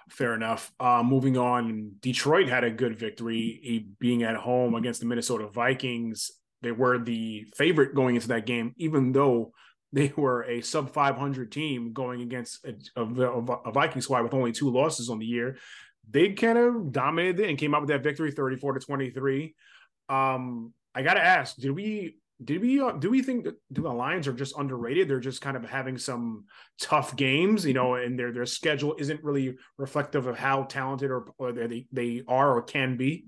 Fair enough. Uh, moving on, Detroit had a good victory, being at home against the Minnesota Vikings. They were the favorite going into that game, even though they were a sub 500 team going against a, a, a Viking squad with only two losses on the year. They kind of dominated it and came out with that victory 34 to 23. Um, I got to ask, did we did we uh, do we think that the Lions are just underrated? They're just kind of having some tough games, you know, and their their schedule isn't really reflective of how talented or, or they they are or can be.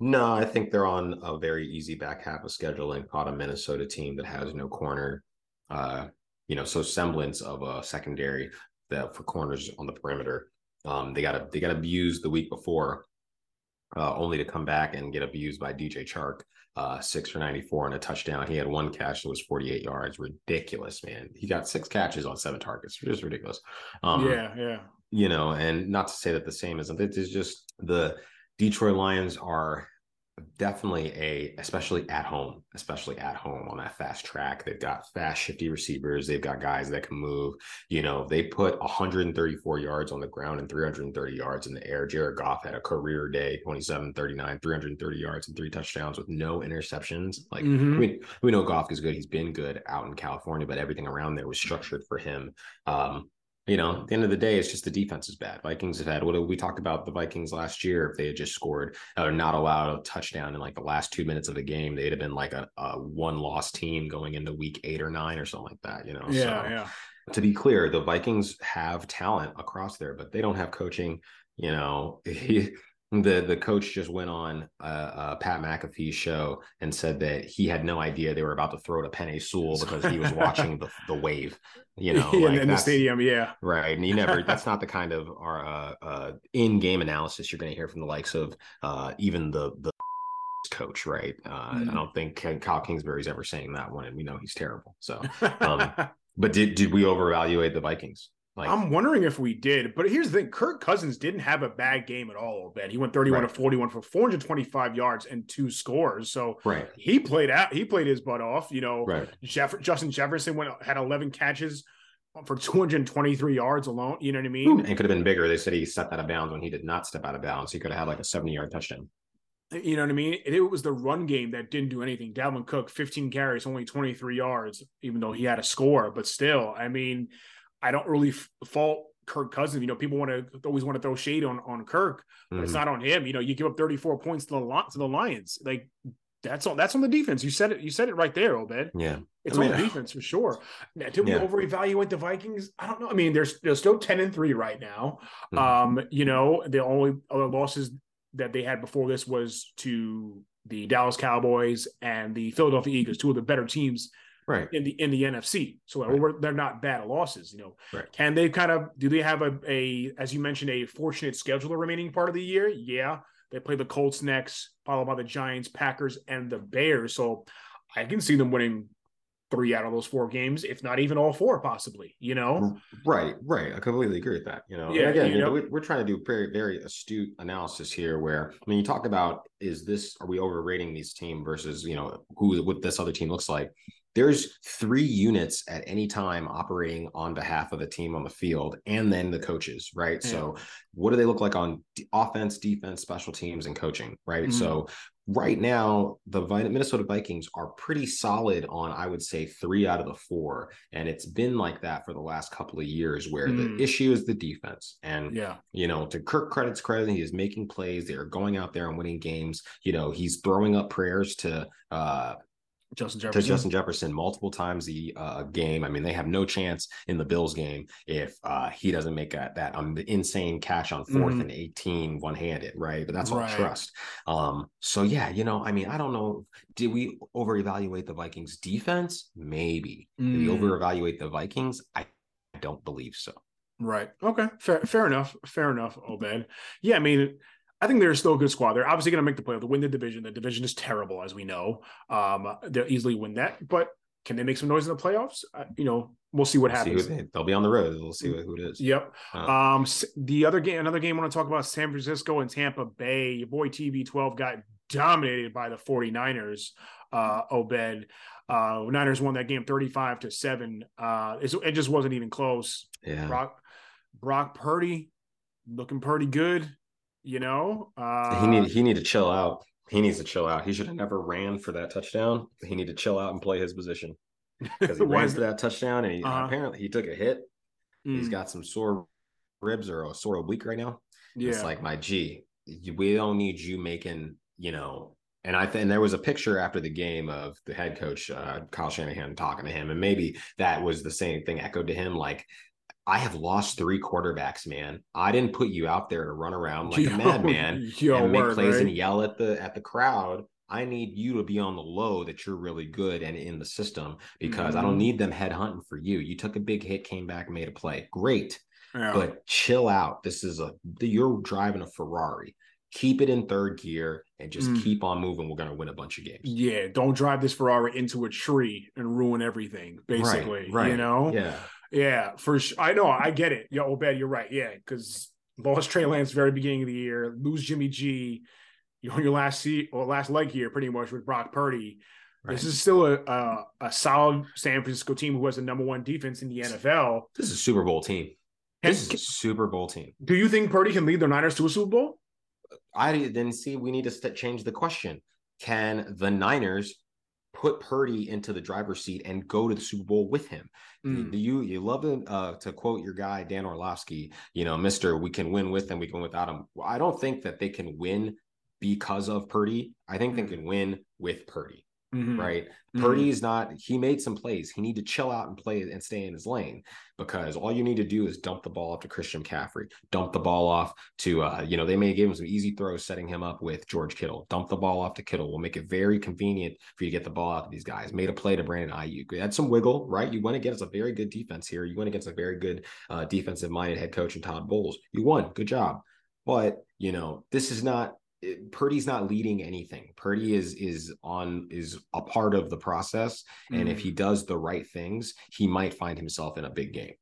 No, I think they're on a very easy back half of scheduling. Caught a Minnesota team that has no corner, uh, you know, so semblance of a secondary that for corners on the perimeter. Um, they got they got abused the week before uh, only to come back and get abused by DJ Chark, uh, six for 94 and a touchdown. He had one catch that was 48 yards. Ridiculous, man. He got six catches on seven targets. Just ridiculous. Um, yeah, yeah. You know, and not to say that the same isn't, it is just the Detroit Lions are definitely a especially at home especially at home on that fast track. They've got fast shifty receivers. They've got guys that can move. You know they put 134 yards on the ground and 330 yards in the air. Jared goff had a career day 27 39 330 yards and three touchdowns with no interceptions. Like mm-hmm. I mean, we know goff is good. He's been good out in california but everything around there was structured for him. Um you know, at the end of the day, it's just the defense is bad. Vikings have had what we talked about the Vikings last year. If they had just scored uh, or not allowed a touchdown in like the last two minutes of the game, they'd have been like a, a one loss team going into week eight or nine or something like that, you know? Yeah, so, yeah. To be clear, the Vikings have talent across there, but they don't have coaching. You know, he, the the coach just went on uh, uh, Pat McAfee's show and said that he had no idea they were about to throw to Penei Sewell because he was watching the, the wave, you know, like in the stadium, yeah, right. And you never that's not the kind of our uh, uh in game analysis you're going to hear from the likes of uh, even the the coach, right? Uh, mm. I don't think Kyle Kingsbury's ever saying that one, and we know he's terrible. So, um, but did did we overvaluate the Vikings? Like, I'm wondering if we did, but here's the thing: Kirk Cousins didn't have a bad game at all. Ben, he went 31 right. to 41 for 425 yards and two scores. So right. he played out. He played his butt off. You know, right. Jeff, Justin Jefferson went had 11 catches for 223 yards alone. You know what I mean? It could have been bigger. They said he stepped out of bounds when he did not step out of bounds. He could have had like a 70 yard touchdown. You know what I mean? It, it was the run game that didn't do anything. Dalvin Cook, 15 carries, only 23 yards, even though he had a score. But still, I mean, I don't really fault Kirk Cousins. You know, people want to always want to throw shade on on Kirk, but mm-hmm. it's not on him. You know, you give up 34 points to the to the Lions. Like that's on that's on the defense. You said it. You said it right there, Obed. Yeah, it's I mean, on the defense for sure. Now, did yeah. we overevaluate the Vikings? I don't know. I mean, they're they're still 10 and three right now. Mm-hmm. Um, you know, the only other losses that they had before this was to the Dallas Cowboys and the Philadelphia Eagles, two of the better teams right in the in the NFC. So right. they're not bad losses. You know, right. can they kind of do they have a a as you mentioned a fortunate schedule the remaining part of the year? Yeah, they play the Colts next, followed by the Giants, Packers, and the Bears. So I can see them winning three out of those four games, if not even all four, possibly. You know, right, right. I completely agree with that. You know, yeah. again, you know, we're trying to do very, very astute analysis here. Where I mean, you talk about is this are we overrating these team versus you know who what this other team looks like? There's three units at any time operating on behalf of the team on the field and then the coaches right? Yeah. so what do they look like on offense defense special teams and coaching right? Mm-hmm. so right now the Minnesota Vikings are pretty solid on I would say 3 out of the 4 and it's been like that for the last couple of years where mm. the issue is the defense. And yeah. you know to Kirk credit's credit he is making plays. They are going out there and winning games. You know he's throwing up prayers to uh Justin Jefferson. to Justin Jefferson multiple times the uh, game. I mean, they have no chance in the Bills game if uh, he doesn't make a, that um, insane catch on 4th mm-hmm. and 18 one handed, right? But that's all right. trust. Um, so, yeah, you know, I mean, I don't know. Did we over evaluate the Vikings defense? Maybe. Mm. Did we over evaluate the Vikings? I don't believe so. Right. Okay. Fair, fair enough. Fair enough, Obed. Yeah, I mean, I think they're still a good squad. They're obviously going to make the playoff to win the division. The division is terrible, as we know. Um, they'll easily win that, but can they make some noise in the playoffs? Uh, you know, we'll see what we'll happens. See they, will be on the road. We'll see who it is. Yep. Uh, um, the other game, another game I want to talk about San Francisco and Tampa Bay. Your boy TB12 got dominated by the 49ers. Uh, Obed. Uh, Niners won that game 35 to 7. Uh, it just wasn't even close. Yeah. Brock, Brock Purdy looking pretty good. You know, uh, he need he need to chill out. He needs to chill out. He should have never ran for that touchdown. He need to chill out and play his position because he ran for that touchdown and he, uh-huh. apparently he took a hit. Mm. He's got some sore ribs or a sore week right now. Yeah. It's like my G. We don't need you making you know and I think and there was a picture after the game of the head coach uh, Kyle Shanahan talking to him, and maybe that was the same thing echoed to him. Like I have lost three quarterbacks, man. I didn't put you out there to run around like yo, a madman and make word, plays right? and yell at the at the crowd. I need you to be on the low that you're really good and in the system because mm-hmm. I don't mm-hmm. need them head hunting for you. You took a big hit, came back, made a play. Great. Yeah. But chill out. This is a you're driving a Ferrari. Keep it in third gear and just mm. keep on moving. We're gonna win a bunch of games. Yeah, don't drive this Ferrari into a tree and ruin everything, basically. Right, right. You know? Yeah. Yeah, for sure. I know. I get it. Yeah, Obed, you're right. Yeah, because lost Trey Lance very beginning of the year, lose Jimmy G, on your last seat or last leg here, pretty much with Brock Purdy. Right. This is still a, a, a solid San Francisco team who has the number one defense in the NFL. This is a Super Bowl team. This is a Super Bowl team. Do you think Purdy can lead the Niners to a Super Bowl? I then see we need to st- change the question. Can the Niners put Purdy into the driver's seat and go to the Super Bowl with him. Mm. You you love it, uh, to quote your guy Dan Orlovsky, you know, Mister, we can win with him, we can win without him. Well, I don't think that they can win because of Purdy. I think mm. they can win with Purdy. Mm-hmm. Right. Mm-hmm. Purdy's not, he made some plays. He need to chill out and play and stay in his lane because all you need to do is dump the ball off to Christian McCaffrey, dump the ball off to, uh, you know, they may give him some easy throws, setting him up with George Kittle. Dump the ball off to Kittle. will make it very convenient for you to get the ball out to these guys. Made a play to Brandon Aiyuk. Had some wiggle, right? You went against a very good defense here. You went against a very good uh, defensive minded head coach and Todd Bowles. You won. Good job. But, you know, this is not Purdy's not leading anything. Purdy is is on is a part of the process, and mm. if he mm. does the right things, he might find himself in a big game.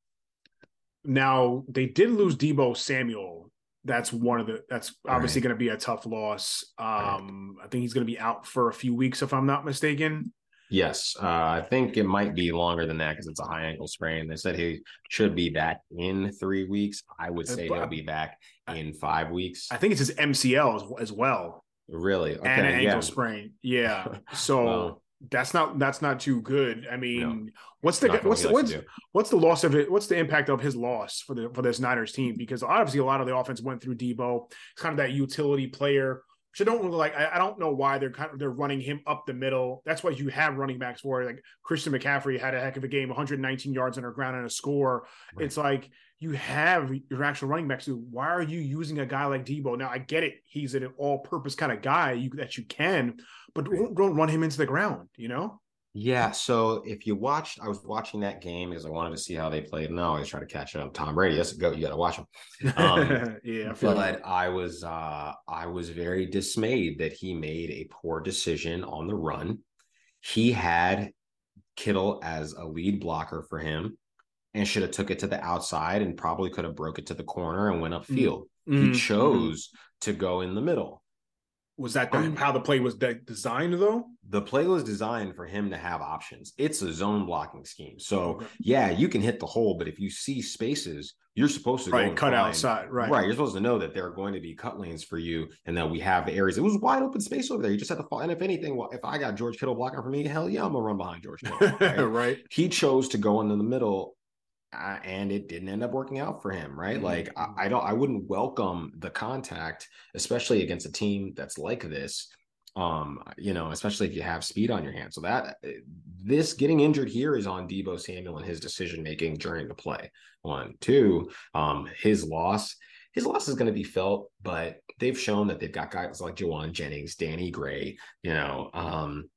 Now they did lose Deebo Samuel. That's one of the. That's obviously right. going to be a tough loss. Um, right. I think he's going to be out for a few weeks, if I'm not mistaken. Yes, uh, I think it might be longer than that because it's a high ankle sprain. They said he should be back in three weeks. I would say he'll be back in five weeks. I think it's his MCL as, as well. Really? Okay, and an ankle yeah. sprain. Yeah. So well, that's not that's not too good. I mean, no, what's the what's the, what's, what's the loss of it? What's the impact of his loss for the for this Niners team? Because obviously a lot of the offense went through Deebo. It's kind of that utility player I don't really like. I, I, don't know why they're kind of they're running him up the middle. That's why you have running backs for. Like Christian McCaffrey had a heck of a game, 119 yards on the ground and a score. Right. It's like you have your actual running backs. So why are you using a guy like Deebo? Now I get it; he's an all-purpose kind of guy you, that you can, but don't, don't run him into the ground. You know. Yeah. So if you watched, I was watching that game because I wanted to see how they played. And I always try to catch up. Tom Brady, yes, go. You got to watch him. Um, yeah. but like. I was, uh, I was very dismayed that he made a poor decision on the run. He had Kittle as a lead blocker for him, and should have took it to the outside and probably could have broke it to the corner and went upfield. Mm-hmm. He mm-hmm. chose mm-hmm. to go in the middle Was that the, how the play was de- designed though? The play was designed for him to have options. It's a zone blocking scheme. So yeah, you can hit the hole, but if you see spaces, you're supposed to right, cut find, outside. Right. Right. You're supposed to know that there are going to be cut lanes for you and that we have areas. It was wide open space over there. You just had to fall. And if anything, well, if I got George Kittle blocking for me, hell yeah, I'm gonna run behind George Kittle. Right. right. He chose to go into the middle uh, and it didn't end up working out for him, right? Mm-hmm. Like I, I, don't, I wouldn't welcome the contact, especially against a team that's like this. Um, you know, especially if you have speed on your hand. So that uh, this getting injured here is on Deebo Samuel and his decision making during the play. One, two, um, his loss. His loss is going to be felt, but they've shown that they've got guys like Jauan Jennings, Danny Gray, you know, um,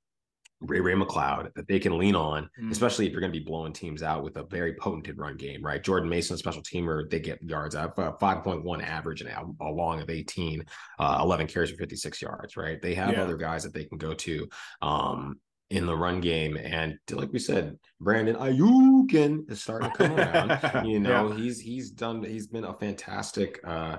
Ray Ray McCloud that they can lean on, mm. especially if you're going to be blowing teams out with a very potent run game, right? Jordan Mason, special teamer, they get yards. I have a 5.1 average and a long of 18, uh, 11 carries for 56 yards, right? They have yeah. other guys that they can go to. Um, in the run game. And like we said, Brandon Aiyuk is starting to come around. you know, yeah. he's he's done he's been a fantastic uh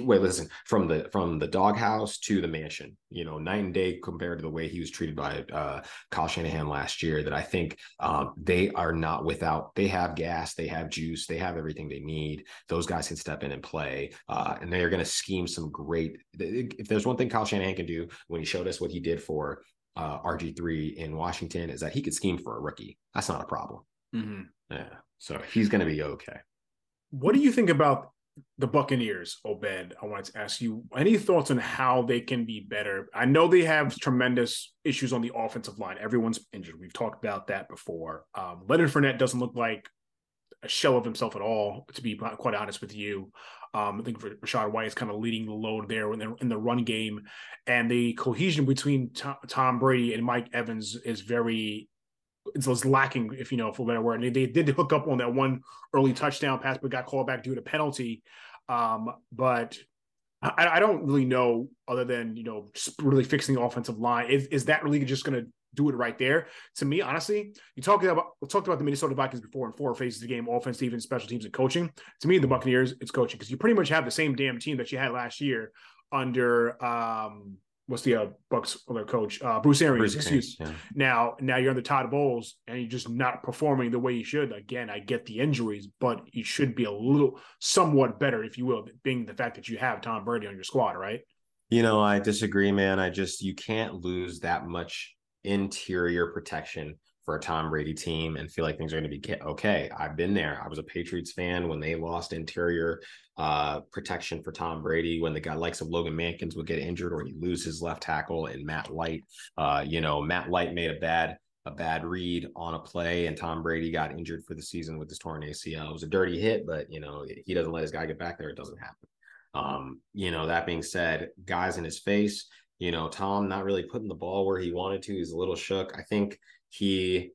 wait listen from the from the doghouse to the mansion you know night and day compared to the way he was treated by uh kyle shanahan last year that i think um they are not without they have gas they have juice they have everything they need. Those guys can step in and play uh and they are going to scheme some great if there's one thing kyle shanahan can do when he showed us what he did for uh rg3 in washington is that he could scheme for a rookie. That's not a problem. Mm-hmm. yeah so he's going to be okay. What do you think about the Buccaneers, Obed, I wanted to ask you any thoughts on how they can be better? I know they have tremendous issues on the offensive line. Everyone's injured. We've talked about that before. Um, Leonard Fournette doesn't look like a shell of himself at all, to be quite honest with you. Um, I think Rachaad White is kind of leading the load there in the, in the run game, and the cohesion between Tom, Tom Brady and Mike Evans is very it was lacking, if you know, for a better word. And they, they did hook up on that one early touchdown pass, but got called back due to penalty. Um, but I, I, don't really know, other than you know, really fixing the offensive line. Is is that really just going to do it right there? To me, honestly, you talked about we talked about the Minnesota Vikings before in four phases of the game: offense, defense, special teams, and coaching. To me, the Buccaneers, it's coaching because you pretty much have the same damn team that you had last year under um what's the uh, Bucks other coach uh, Bruce Arians. Bruce excuse. yeah. Now, now you're under Todd Bowles, and you're just not performing the way you should. Again, I get the injuries, but you should be a little, somewhat better, if you will, being the fact that you have Tom Brady on your squad, right? You know, I disagree, man. I just you can't lose that much interior protection for a Tom Brady team and feel like things are going to be okay. I've been there. I was a Patriots fan when they lost interior uh, protection for Tom Brady when the guy likes of Logan Mankins would get injured or he lose his left tackle and Matt Light. Uh, you know, Matt Light made a bad a bad read on a play and Tom Brady got injured for the season with his torn ACL. It was a dirty hit, but you know, he doesn't let his guy get back there. It doesn't happen. Um, you know, that being said, guys in his face, you know, Tom not really putting the ball where he wanted to. He's a little shook. I think he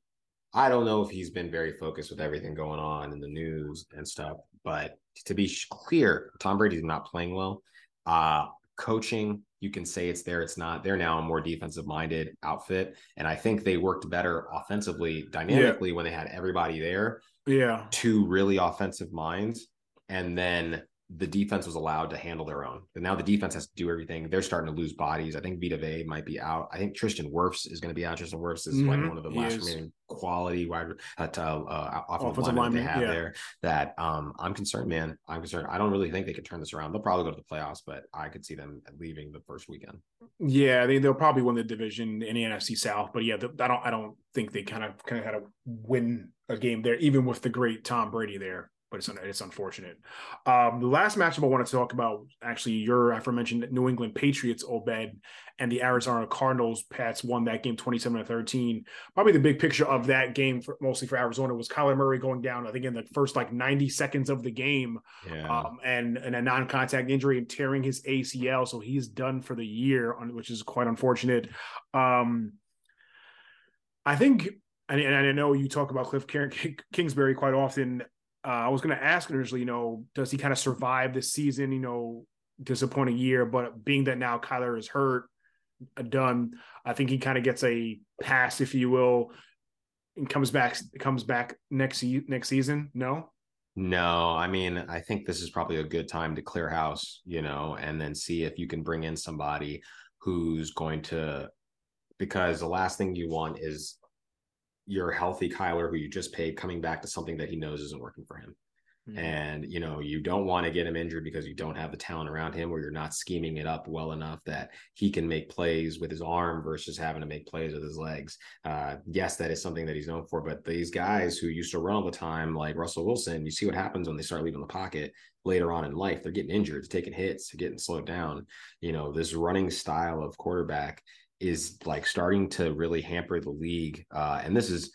I don't know if he's been very focused with everything going on in the news and stuff, but to be clear, Tom Brady's not playing well. Uh, coaching, you can say it's there, it's not. They're now a more defensive minded outfit. And I think they worked better offensively, dynamically yeah. when they had everybody there. Yeah. Two really offensive minds. And then the defense was allowed to handle their own. And now the defense has to do everything. They're starting to lose bodies. I think Vita Vea might be out. I think Tristan Wirfs is going to be out. Tristan Wirfs is mm-hmm. like one of the he last remaining quality wide uh, uh, offensive linemen they have yeah. there. That um, I'm concerned, man. I'm concerned. I don't really think they could turn this around. They'll probably go to the playoffs, but I could see them leaving the first weekend. Yeah, they, they'll probably win the division in the NFC South. But yeah, the, I don't. I don't think they kind of kind of had to win a game there, even with the great Tom Brady there but it's it's unfortunate. Um, the last matchup I want to talk about, actually, your aforementioned New England Patriots, Obed, and the Arizona Cardinals. Pats won that game 27 to 13. Probably the big picture of that game, for, mostly for Arizona, was Kyler Murray going down, I think, in the first like 90 seconds of the game, yeah. um, and, and a non contact injury and tearing his ACL. So he's done for the year, which is quite unfortunate. Um, I think and, and, I know you talk about Kliff Kingsbury quite often uh, I was going to ask initially, you know, does he kind of survive this season? You know, disappointing year, but being that now Kyler is hurt, uh, done, I think he kind of gets a pass, if you will, and comes back comes back next next season. No. No, I mean, I think this is probably a good time to clear house, you know, and then see if you can bring in somebody who's going to because the last thing you want is your healthy Kyler who you just paid coming back to something that he knows isn't working for him. Mm-hmm. And you know, you don't want to get him injured because you don't have the talent around him or you're not scheming it up well enough that he can make plays with his arm versus having to make plays with his legs. Uh, yes, that is something that he's known for, but these guys who used to run all the time, like Russell Wilson, you see what happens when they start leaving the pocket later on in life. They're getting injured, taking hits, getting slowed down. You know, this running style of quarterback is like starting to really hamper the league. Uh, and this is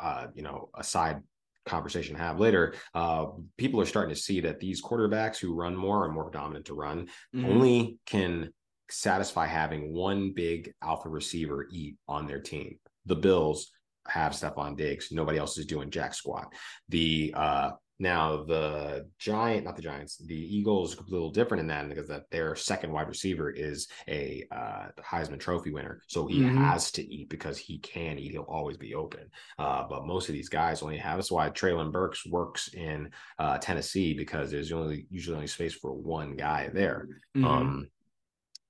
uh, you know, a side conversation to have later, uh, people are starting to see that these quarterbacks who run more are more dominant to run, mm-hmm. only can satisfy having one big alpha receiver eat on their team. The Bills have Stefon Diggs. Nobody else is doing jack squat. The uh, now the giant, not the Giants, the Eagles a little different in that because that their second wide receiver is a uh, Heisman Trophy winner, so he mm-hmm. has to eat because he can eat. He'll always be open. Uh, but most of these guys only have. That's why Treylon Burks works in uh, Tennessee because there's only usually only space for one guy there. Mm-hmm. Um,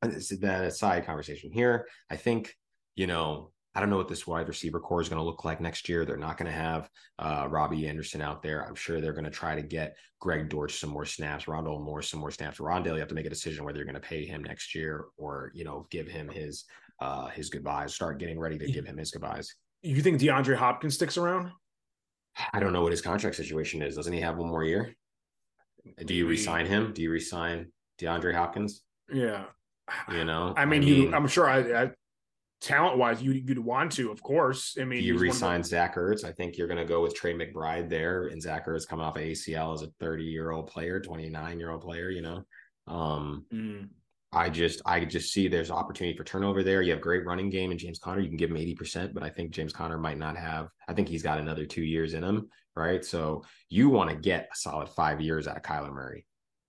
then aside conversation here. I think you know I don't know what this wide receiver core is going to look like next year. They're not going to have uh, Robbie Anderson out there. I'm sure they're going to try to get Greg Dortch some more snaps, Rondale Moore some more snaps. Rondale, you have to make a decision whether you're going to pay him next year or you know give him his uh, his goodbyes. Start getting ready to give him his goodbyes. You think DeAndre Hopkins sticks around? I don't know what his contract situation is. Doesn't he have one more year? Do you resign him? Do you resign DeAndre Hopkins? Yeah. You know, I mean, I mean you, I'm sure I, I talent wise, you you'd want to, of course. I mean, you resign the... Zach Ertz. I think you're going to go with Trey McBride there, and Zach Ertz coming off of ACL as a 30 year old player, 29 year old player. You know, um, mm. I just I just see there's opportunity for turnover there. You have great running game and James Conner. You can give him 80 percent, but I think James Conner might not have. I think he's got another two years in him, right? So you want to get a solid five years out of Kyler Murray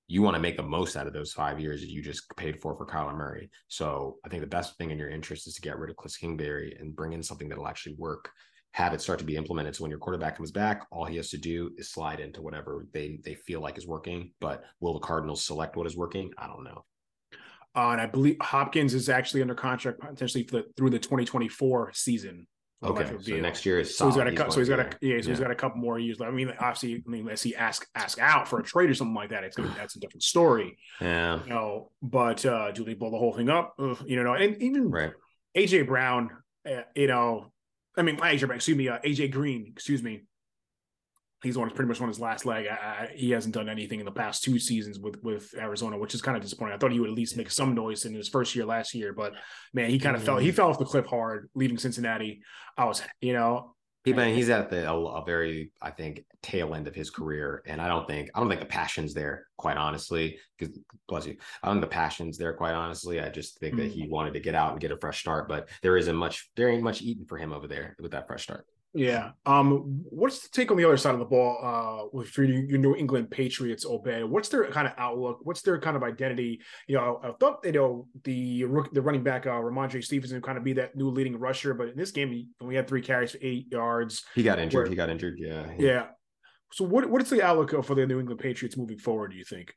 you want to make the most out of those five years that you just paid for for Kyler Murray. So I think the best thing in your interest is to get rid of Kliff Kingsbury and bring in something that'll actually work. Have it start to be implemented. So when your quarterback comes back, all he has to do is slide into whatever they they feel like is working. But will the Cardinals select what is working? I don't know. Uh, and I believe Hopkins is actually under contract potentially the, through the 2024 season. Okay, so next year is so he's got a couple. So he's got a yeah. So yeah. he's got a couple more years. I mean, obviously, I mean, unless he ask ask out for a trade or something like that, it's gonna that's a different story. Yeah. You know, but uh, do they blow the whole thing up? Ugh, you know, and even right. AJ Brown, uh, you know, I mean, AJ Brown, excuse me, uh, AJ Green, excuse me he's on pretty much on his last leg. I, I, he hasn't done anything in the past two seasons with with Arizona, which is kind of disappointing. I thought he would at least make some noise in his first year last year, but man, he kind of mm-hmm. fell he fell off the cliff hard leaving Cincinnati. I was, you know, he, man, he's at the a, a, very, I think, tail end of his career, and I don't think I don't think the passion's there. Quite honestly, because bless you, I don't think the passion's there. Quite honestly, I just think mm-hmm. that he wanted to get out and get a fresh start, but there isn't much, there ain't much eating for him over there with that fresh start. Yeah. Um, what's the take on the other side of the ball uh with your, your New England Patriots, Obed? What's their kind of outlook? What's their kind of identity? You know, I thought you know the the running back uh Rhamondre Stevenson kind of be that new leading rusher, but in this game he only had three carries for eight yards. He got injured. Where, he got injured. Yeah. Yeah. So what what is the outlook for the New England Patriots moving forward, do you think?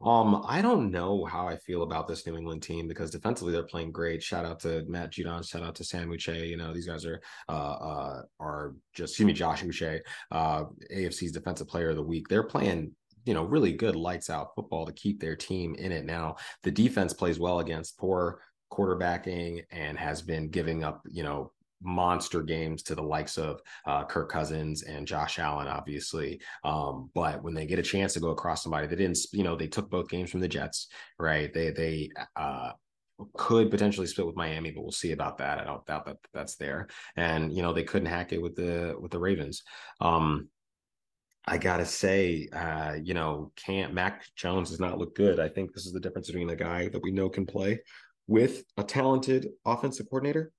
Um, I don't know how I feel about this New England team because defensively they're playing great. Shout out to Matt Judon, shout out to Sam Uche. You know, these guys are uh uh are just excuse me, Josh Uche, uh AFC's defensive player of the week. They're playing you know really good lights out football to keep their team in it now the defense plays well against poor quarterbacking and has been giving up you know monster games to the likes of uh, Kirk Cousins and Josh Allen, obviously. Um, but when they get a chance to go across somebody, they didn't, you know, they took both games from the Jets, right? They they uh, could potentially split with Miami, but we'll see about that. I don't doubt that that's there. And you know, they couldn't hack it with the with the Ravens. Um, I gotta say, uh, you know, can't Mac Jones does not look good. I think this is the difference between a guy that we know can play with a talented offensive coordinator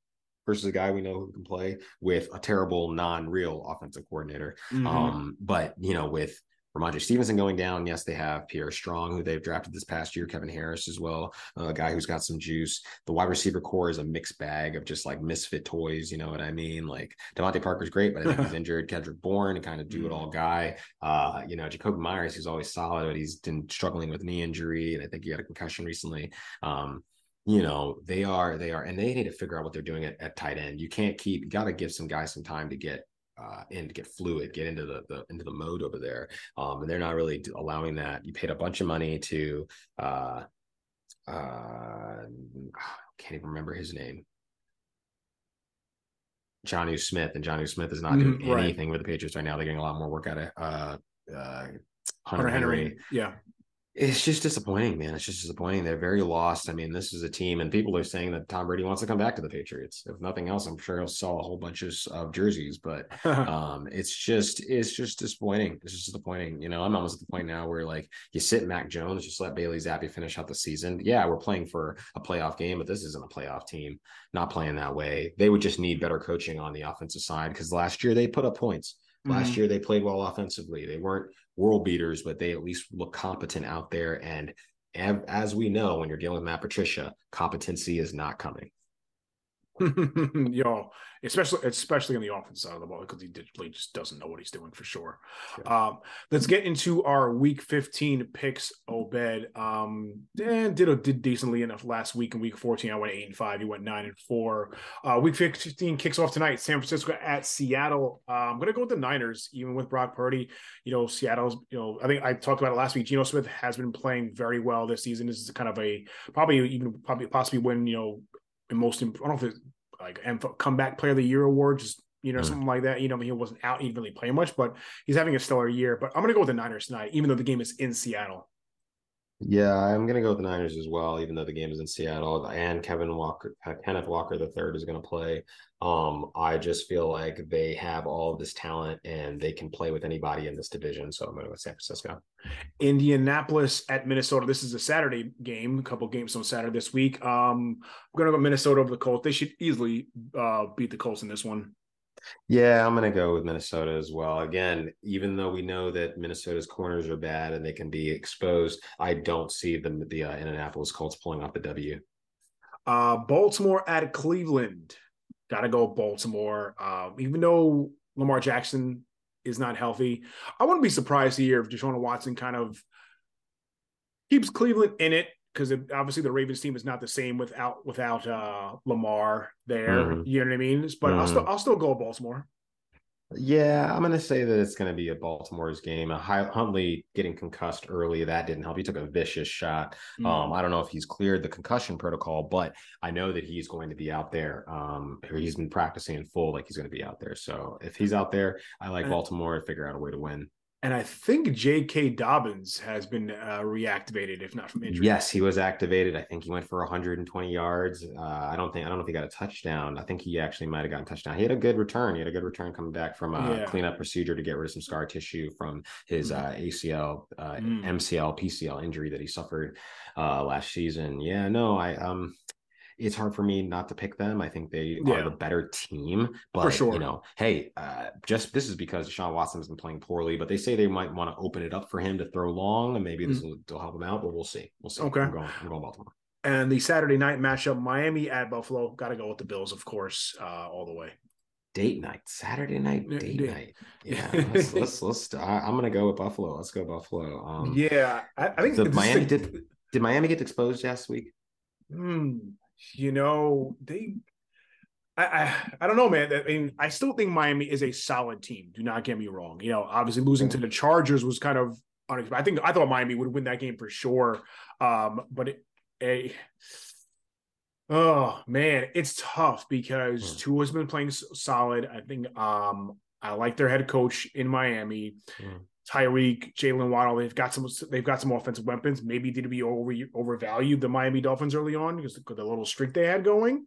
versus a guy we know who can play with a terrible non-real offensive coordinator. Mm-hmm. Um, but you know, with Rhamondre Stevenson going down, yes, they have Pierre Strong, who they've drafted this past year, Kevin Harris as well, a guy who's got some juice. The wide receiver core is a mixed bag of just like misfit toys, you know what I mean? Like DeVante Parker's great, but I think he's injured. Kendrick Bourne, a kind of do it all mm-hmm. guy. Uh, you know, Jacob Meyers, who's always solid, but he's been struggling with knee injury, and I think he had a concussion recently. Um, you know, they are they are, and they need to figure out what they're doing at, at tight end. You can't keep. You got to give some guys some time to get uh, in to get fluid, get into the, the into the mode over there. Um, and they're not really allowing that. You paid a bunch of money to uh, uh, can't even remember his name. Jonnu Smith, and Jonnu Smith is not doing mm, anything right. with the Patriots right now. They're getting a lot more work out of uh, uh, Hunter, Hunter Henry. Henry. Yeah it's just disappointing, man. It's just disappointing. They're very lost. I mean, this is a team, and people are saying that Tom Brady wants to come back to the Patriots. If nothing else, I'm sure he'll sell a whole bunch of, of jerseys. But um, it's just it's just disappointing. It's just disappointing. You know, I'm almost at the point now where like you sit Mac Jones, just let Bailey Zappe finish out the season. Yeah, we're playing for a playoff game, but this isn't a playoff team. Not playing that way. They would just need better coaching on the offensive side because last year they put up points. Last mm-hmm. year they played well offensively. They weren't world beaters, but they at least look competent out there. And as we know, when you're dealing with Matt Patricia, competency is not coming. Yo, especially especially on the offense side of the ball because he digitally just doesn't know what he's doing for sure. Um, let's get into our week 15 picks. Obed um, did did decently enough last week. In week 14, I went eight and five. He went nine and four. Uh, week 15 kicks off tonight. San Francisco at Seattle. Uh, I'm gonna go with the Niners, even with Brock Purdy. You know, Seattle's. You know, I think I talked about it last week. Geno Smith has been playing very well this season. This is kind of a probably even probably possibly win. You know most I don't know if it's like comeback player of the year award, just you know, mm. something like that. You know, he wasn't out, he didn't really play much, but he's having a stellar year. But I'm gonna go with the Niners tonight, even though the game is in Seattle. Yeah, I'm gonna go with the Niners as well, even though the game is in Seattle and Kevin Walker, Kenneth Walker the third is gonna play. Um, I just feel like they have all this talent and they can play with anybody in this division. So I'm gonna go with San Francisco. Indianapolis at Minnesota. This is a Saturday game, a couple games on Saturday this week. Um, I'm gonna go Minnesota over the Colts. They should easily uh beat the Colts in this one. Yeah, I'm going to go with Minnesota as well. Again, even though we know that Minnesota's corners are bad and they can be exposed, I don't see the the uh, Indianapolis Colts pulling off the W. Uh, Baltimore at Cleveland. Got to go Baltimore. Uh, even though Lamar Jackson is not healthy, I wouldn't be surprised hear if Deshaun Watson kind of keeps Cleveland in it because obviously the Ravens team is not the same without without uh, Lamar there. Mm-hmm. You know what I mean? But mm-hmm. I'll still I'll still go Baltimore. Yeah, I'm going to say that it's going to be a Baltimore's game. A high, Huntley getting concussed early that didn't help. He took a vicious shot. Mm-hmm. Um, I don't know if he's cleared the concussion protocol, but I know that he's going to be out there. Um, he's been practicing in full, like he's going to be out there. So if he's out there, I like Baltimore to figure out a way to win and I think J.K. Dobbins has been uh, reactivated, if not from injury. Yes, he was activated. I think he went for 120 yards. Uh, I don't think I don't know if he got a touchdown. I think he actually might have gotten a touchdown. He had a good return. He had a good return coming back from a yeah. cleanup procedure to get rid of some scar tissue from his mm. uh, ACL, mm. MCL, PCL injury that he suffered uh, last season. Yeah, no, I um it's hard for me not to pick them. I think they yeah. are the better team. But for sure. you know, hey, uh, just this is because Sean Watson has been playing poorly, but they say they might want to open it up for him to throw long, and maybe this mm will, help him out. But we'll see. We'll see. Okay, I'm going. I'm going Baltimore. And the Saturday night matchup, Miami at Buffalo. Got to go with the Bills, of course, uh, all the way. Date night, Saturday night, date, date. night. Yeah, let's, let's let's. I, am gonna go with Buffalo. Let's go Buffalo. Um, yeah, I, I think the Miami did. Did Miami get exposed last week? Hmm you know, they I, I, I don't know, man. I mean, I still think Miami is a solid team. Do not get me wrong. You know, obviously losing to the Chargers was kind of unexpected. I think I thought Miami would win that game for sure. Um, but it, a oh man, it's tough because hmm. Tua's been playing solid. I think um I like their head coach in Miami. Hmm. Tyreek, Jaylen Waddle, they've got some they've got some offensive weapons. Maybe did we over overvalued the Miami Dolphins early on because the, the little streak they had going.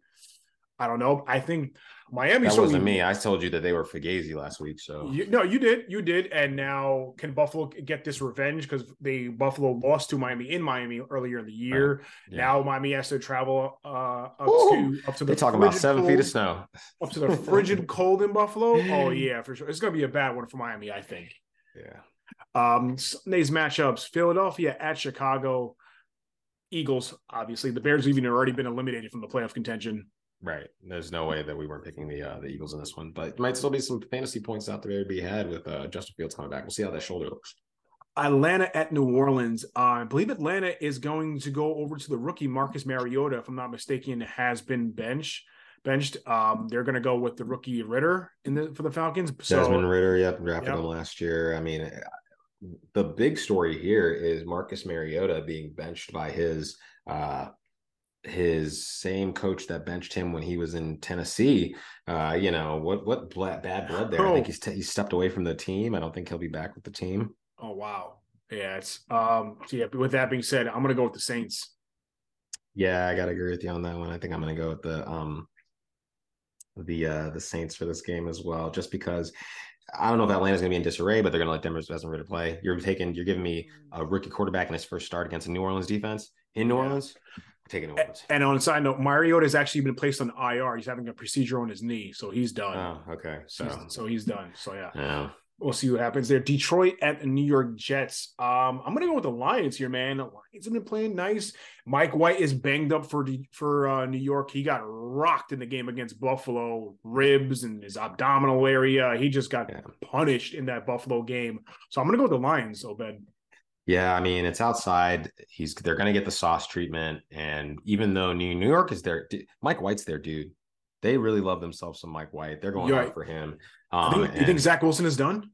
I don't know. I think Miami. That wasn't me. I told you that they were Fugazi last week. So you, no, you did, you did, and now can Buffalo get this revenge because they Buffalo lost to Miami in Miami earlier in the year. Right. Yeah. Now Miami has to travel uh, up to up to the. They're talking about seven cold, feet of snow. Up to the frigid cold in Buffalo. Oh yeah, for sure. It's gonna be a bad one for Miami. I think. Yeah. Um, Sunday's matchups: Philadelphia at Chicago. Eagles, obviously. The Bears even have already been eliminated from the playoff contention. Right. There's no way that we weren't picking the uh, the Eagles in this one, but might still be some fantasy points out there to be had with uh, Justin Fields coming back. We'll see how that shoulder looks. Atlanta at New Orleans. Uh, I believe Atlanta is going to go over to the rookie Marcus Mariota, if I'm not mistaken, has been benched. Benched. Um, they're going to go with the rookie Ridder in the for the Falcons. So, Desmond Ridder, yep, drafted yep. him last year. I mean, the big story here is Marcus Mariota being benched by his uh, his same coach that benched him when he was in Tennessee. Uh, you know what? What bad blood there? Oh. I think he's t- he stepped away from the team. I don't think he'll be back with the team. Oh wow, yeah. It's um. Yeah. With that being said, I'm gonna go with the Saints. Yeah, I gotta agree with you on that one. I think I'm gonna go with the um the uh the Saints for this game as well, just because I don't know if Atlanta's going to be in disarray, but they're going to let Denver's best to play. You're taking, you're giving me a rookie quarterback in his first start against a New Orleans defense in New Orleans taking over. And on a side note, Mariota has actually been placed on IR. He's having a procedure on his knee, so he's done. Oh, okay. So he's, so he's done. So yeah. Yeah. We'll see what happens there. Detroit at the New York Jets. Um, I'm gonna go with the Lions here, man. The Lions have been playing nice. Mike White is banged up for for uh, New York. He got rocked in the game against Buffalo, ribs and his abdominal area. He just got yeah. punished in that Buffalo game. So I'm gonna go with the Lions, Obed. Yeah, I mean it's outside. He's they're going to get the sauce treatment, and even though New New York is there, Mike White's their dude. They really love themselves some Mike White. They're going right. for him. Um, think, and, you think Zach Wilson is done?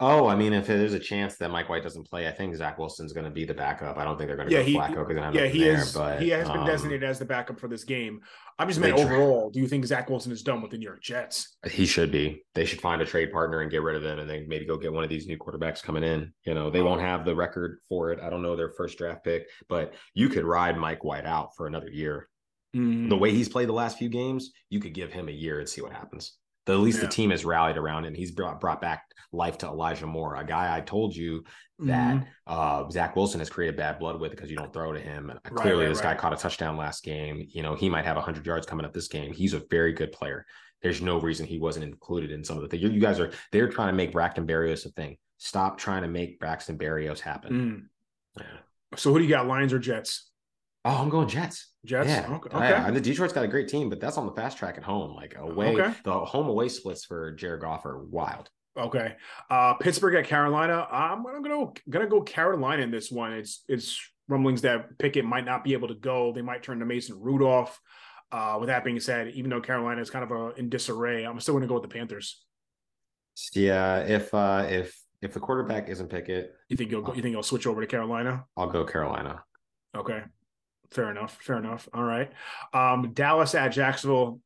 Oh, I mean, if there's a chance that Mike White doesn't play, I think Zach Wilson's going to be the backup. I don't think they're going to yeah, go he, Flacco because yeah, he there, is. But he has been um, designated as the backup for this game. I'm just meant overall. Do you think Zach Wilson is done with the New York Jets? He should be. They should find a trade partner and get rid of him, and then maybe go get one of these new quarterbacks coming in. You know, they won't have the record for it. I don't know their first draft pick, but you could ride Mike White out for another year. Mm. The way he's played the last few games, you could give him a year and see what happens. The, at least yeah. the team has rallied around and he's brought, brought back life to Elijah Moore, a guy I told you that mm-hmm. uh, Zach Wilson has created bad blood with because you don't throw to him. And right, clearly, right, this right. guy caught a touchdown last game. You know, he might have 100 yards coming up this game. He's a very good player. There's no reason he wasn't included in some of the things. You guys are, they're trying to make Braxton Berrios a thing. Stop trying to make Braxton Berrios happen. Mm. Yeah. So, who do you got, Lions or Jets? Oh, I'm going Jets. Jets. Yeah. Okay. Yeah. The Detroit's got a great team, but that's on the fast track at home. Like away, okay. the home away splits for Jared Goff are wild. Okay. Uh Pittsburgh at Carolina. I'm gonna go gonna go Carolina in this one. It's it's rumblings that Pickett might not be able to go. They might turn to Mason Rudolph. Uh, with that being said, even though Carolina is kind of a, in disarray, I'm still going to go with the Panthers. Yeah, if uh, if if the quarterback isn't Pickett, you think you'll go, you think you'll switch over to Carolina? I'll go Carolina. Okay, fair enough. Fair enough. All right. Um, Dallas at Jacksonville.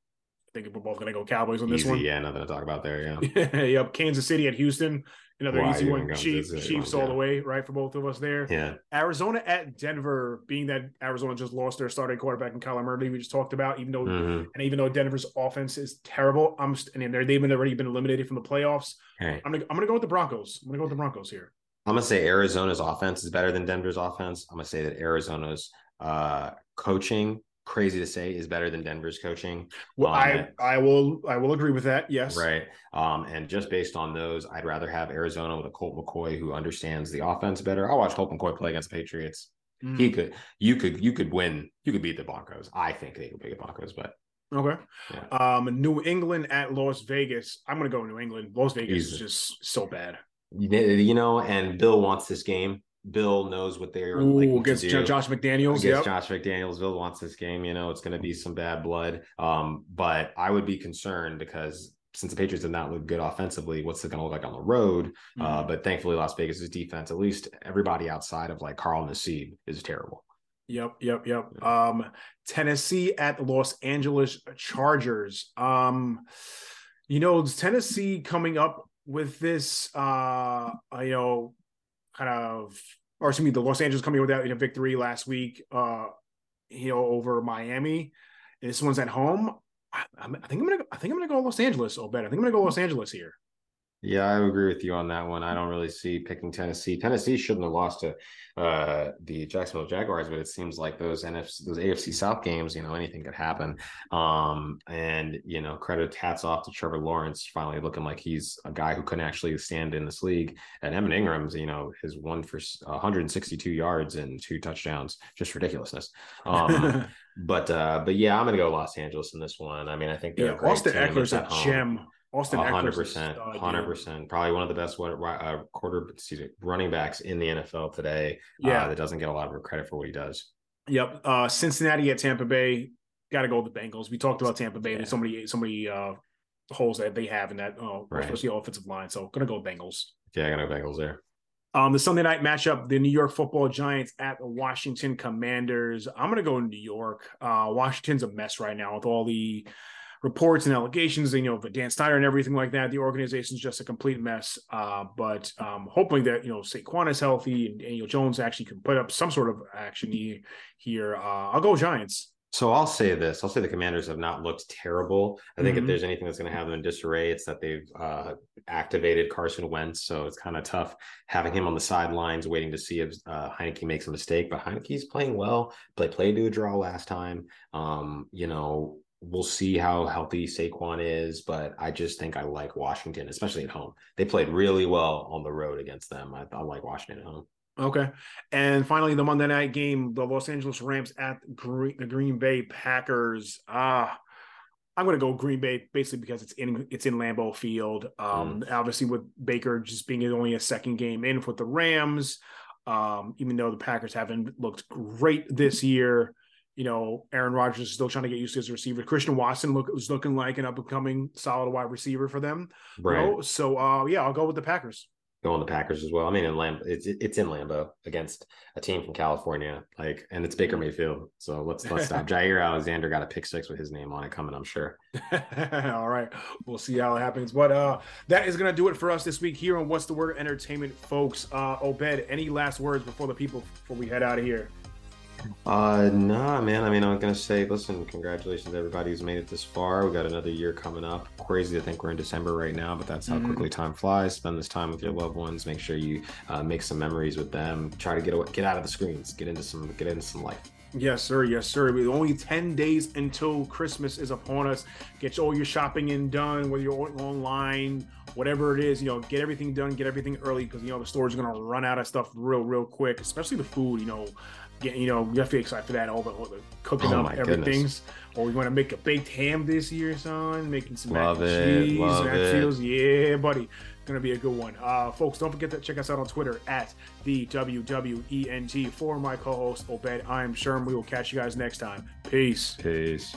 I think we're both going to go Cowboys on this Easy, one. Yeah, nothing to talk about there. Yeah. yep. Kansas City at Houston. Another easy one. Chiefs, Chiefs all the way, right, for both of us there. Yeah. Arizona at Denver, being that Arizona just lost their starting quarterback in Kyler Murray, we just talked about, even though mm-hmm. and even though Denver's offense is terrible, I'm and they've been already been eliminated from the playoffs. Hey. I'm gonna I'm gonna go with the Broncos. I'm gonna go with the Broncos here. I'm gonna say Arizona's offense is better than Denver's offense. I'm gonna say that Arizona's uh, coaching crazy to say is better than Denver's coaching. Well, um, I I will I will agree with that. Yes. Right. Um, and just based on those, I'd rather have Arizona with a Colt McCoy who understands the offense better. I watched Colt McCoy play against the Patriots. Mm. He could you could you could win, you could beat the Broncos. I think they could beat the Broncos, but Okay. Yeah. Um, New England at Las Vegas. I'm gonna go New England. Las Vegas Easy. is just so bad. You know, and Bill wants this game. Bill knows what they're like against Josh McDaniels. Against yep. Josh McDaniels, Bill wants this game. You know, it's going to be some bad blood. Um, but I would be concerned because since the Patriots did not look good offensively, what's it going to look like on the road? Uh, mm-hmm. Uh, but thankfully, Las Vegas' defense, at least everybody outside of like Carl Nassib, is terrible. Yep, yep, yep. Um, Tennessee at the Los Angeles Chargers. Um, you know, Tennessee coming up with this, uh, you know, kind of, or excuse me, the Los Angeles coming with that a victory last week, uh, you know, over Miami. And this one's at home. I, I, think I'm gonna, I think I'm gonna go Los Angeles. Oh, better. I think I'm gonna go Los Angeles here. Yeah, I agree with you on that one. I don't really see picking Tennessee. Tennessee shouldn't have lost to uh, the Jacksonville Jaguars, but it seems like those NFC, those AFC South games, you know, anything could happen. Um, and you know, credit hats off to Trevor Lawrence, finally looking like he's a guy who couldn't actually stand in this league. And Evan Engram's, you know, his one for 162 yards and two touchdowns, just ridiculousness. Um, but uh, but yeah, I'm gonna go Los Angeles in this one. I mean, I think yeah, Austin Ekeler's a gem Austin 100%, hundred percent. Probably one of the best what uh, quarter, excuse me, running backs in the NFL today. Yeah. uh, that doesn't get a lot of credit for what he does. Yep. Uh, Cincinnati at Tampa Bay. Got to go with the Bengals. We talked about Tampa Bay. Yeah. There's so many, so many uh, holes that they have in that, uh, Right. especially offensive line. So gonna go Bengals. Yeah, I got no Bengals there. Um, the Sunday night matchup: the New York Football Giants at the Washington Commanders. I'm gonna go New York. Uh, Washington's a mess right now with all the reports and allegations, you know, of Dan Snyder and everything like that. The organization's just a complete mess. Uh, but um, hoping that you know Saquon is healthy and Daniel Jones actually can put up some sort of action here. Here, uh, I'll go Giants. So I'll say this: I'll say the Commanders have not looked terrible. I think Mhm. if there's anything that's going to have them in disarray, it's that they've uh, activated Carson Wentz. So it's kind of tough having him on the sidelines, waiting to see if uh, Heinicke makes a mistake. But Heinicke's playing well. Play played to a draw last time. Um, you know, we'll see how healthy Saquon is, but I just think I like Washington, especially at home. They played really well on the road against them. I, I like Washington at home. Okay. And finally, the Monday night game, the Los Angeles Rams at Green, the Green Bay Packers. Ah, I'm going to go Green Bay basically because it's in it's in Lambeau Field. Um, Obviously, with Baker just being only a second game in with the Rams, um, even though the Packers haven't looked great this year. You know, Aaron Rodgers is still trying to get used to his receiver. Christian Watson look was looking like an up and coming solid wide receiver for them. you Right. know? So, uh, yeah, I'll go with the Packers. go on the Packers as well. I mean, in Lamb, it's it's in Lambeau against a team from California, like, and it's Baker Mayfield. So let's let's stop. Jaire Alexander got a pick six with his name on it coming. I'm sure. All right. We'll see how it happens. But uh that is gonna do it for us this week here on What's the Word Entertainment, folks. Uh Obed, any last words before the people before we head out of here? Uh, nah, man. I mean, I'm gonna say, listen, congratulations to everybody who's made it this far. We got another year coming up. Crazy to think we're in December right now, but that's how Mhm. quickly time flies. Spend this time with your loved ones. Make sure you uh, make some memories with them. Try to get away, get out of the screens. Get into some, get into some life. Yes, sir. Yes, sir. With only 10 days until Christmas is upon us. Get all your shopping in done, whether you're online, whatever it is, you know, get everything done, get everything early because you know the store's are gonna run out of stuff real, real quick, especially the food, you know. Get, you know, you have to be excited for that. All the, all the cooking Oh up everything's. Or we want to make a baked ham this year, son. Making some Love mac and it, cheese, love mac cheese. Yeah, buddy. Gonna be a good one. Uh, folks, don't forget to check us out on Twitter at the WWENT. For my co-host Obed, I'm Sherm. We will catch you guys next time. Peace. Peace.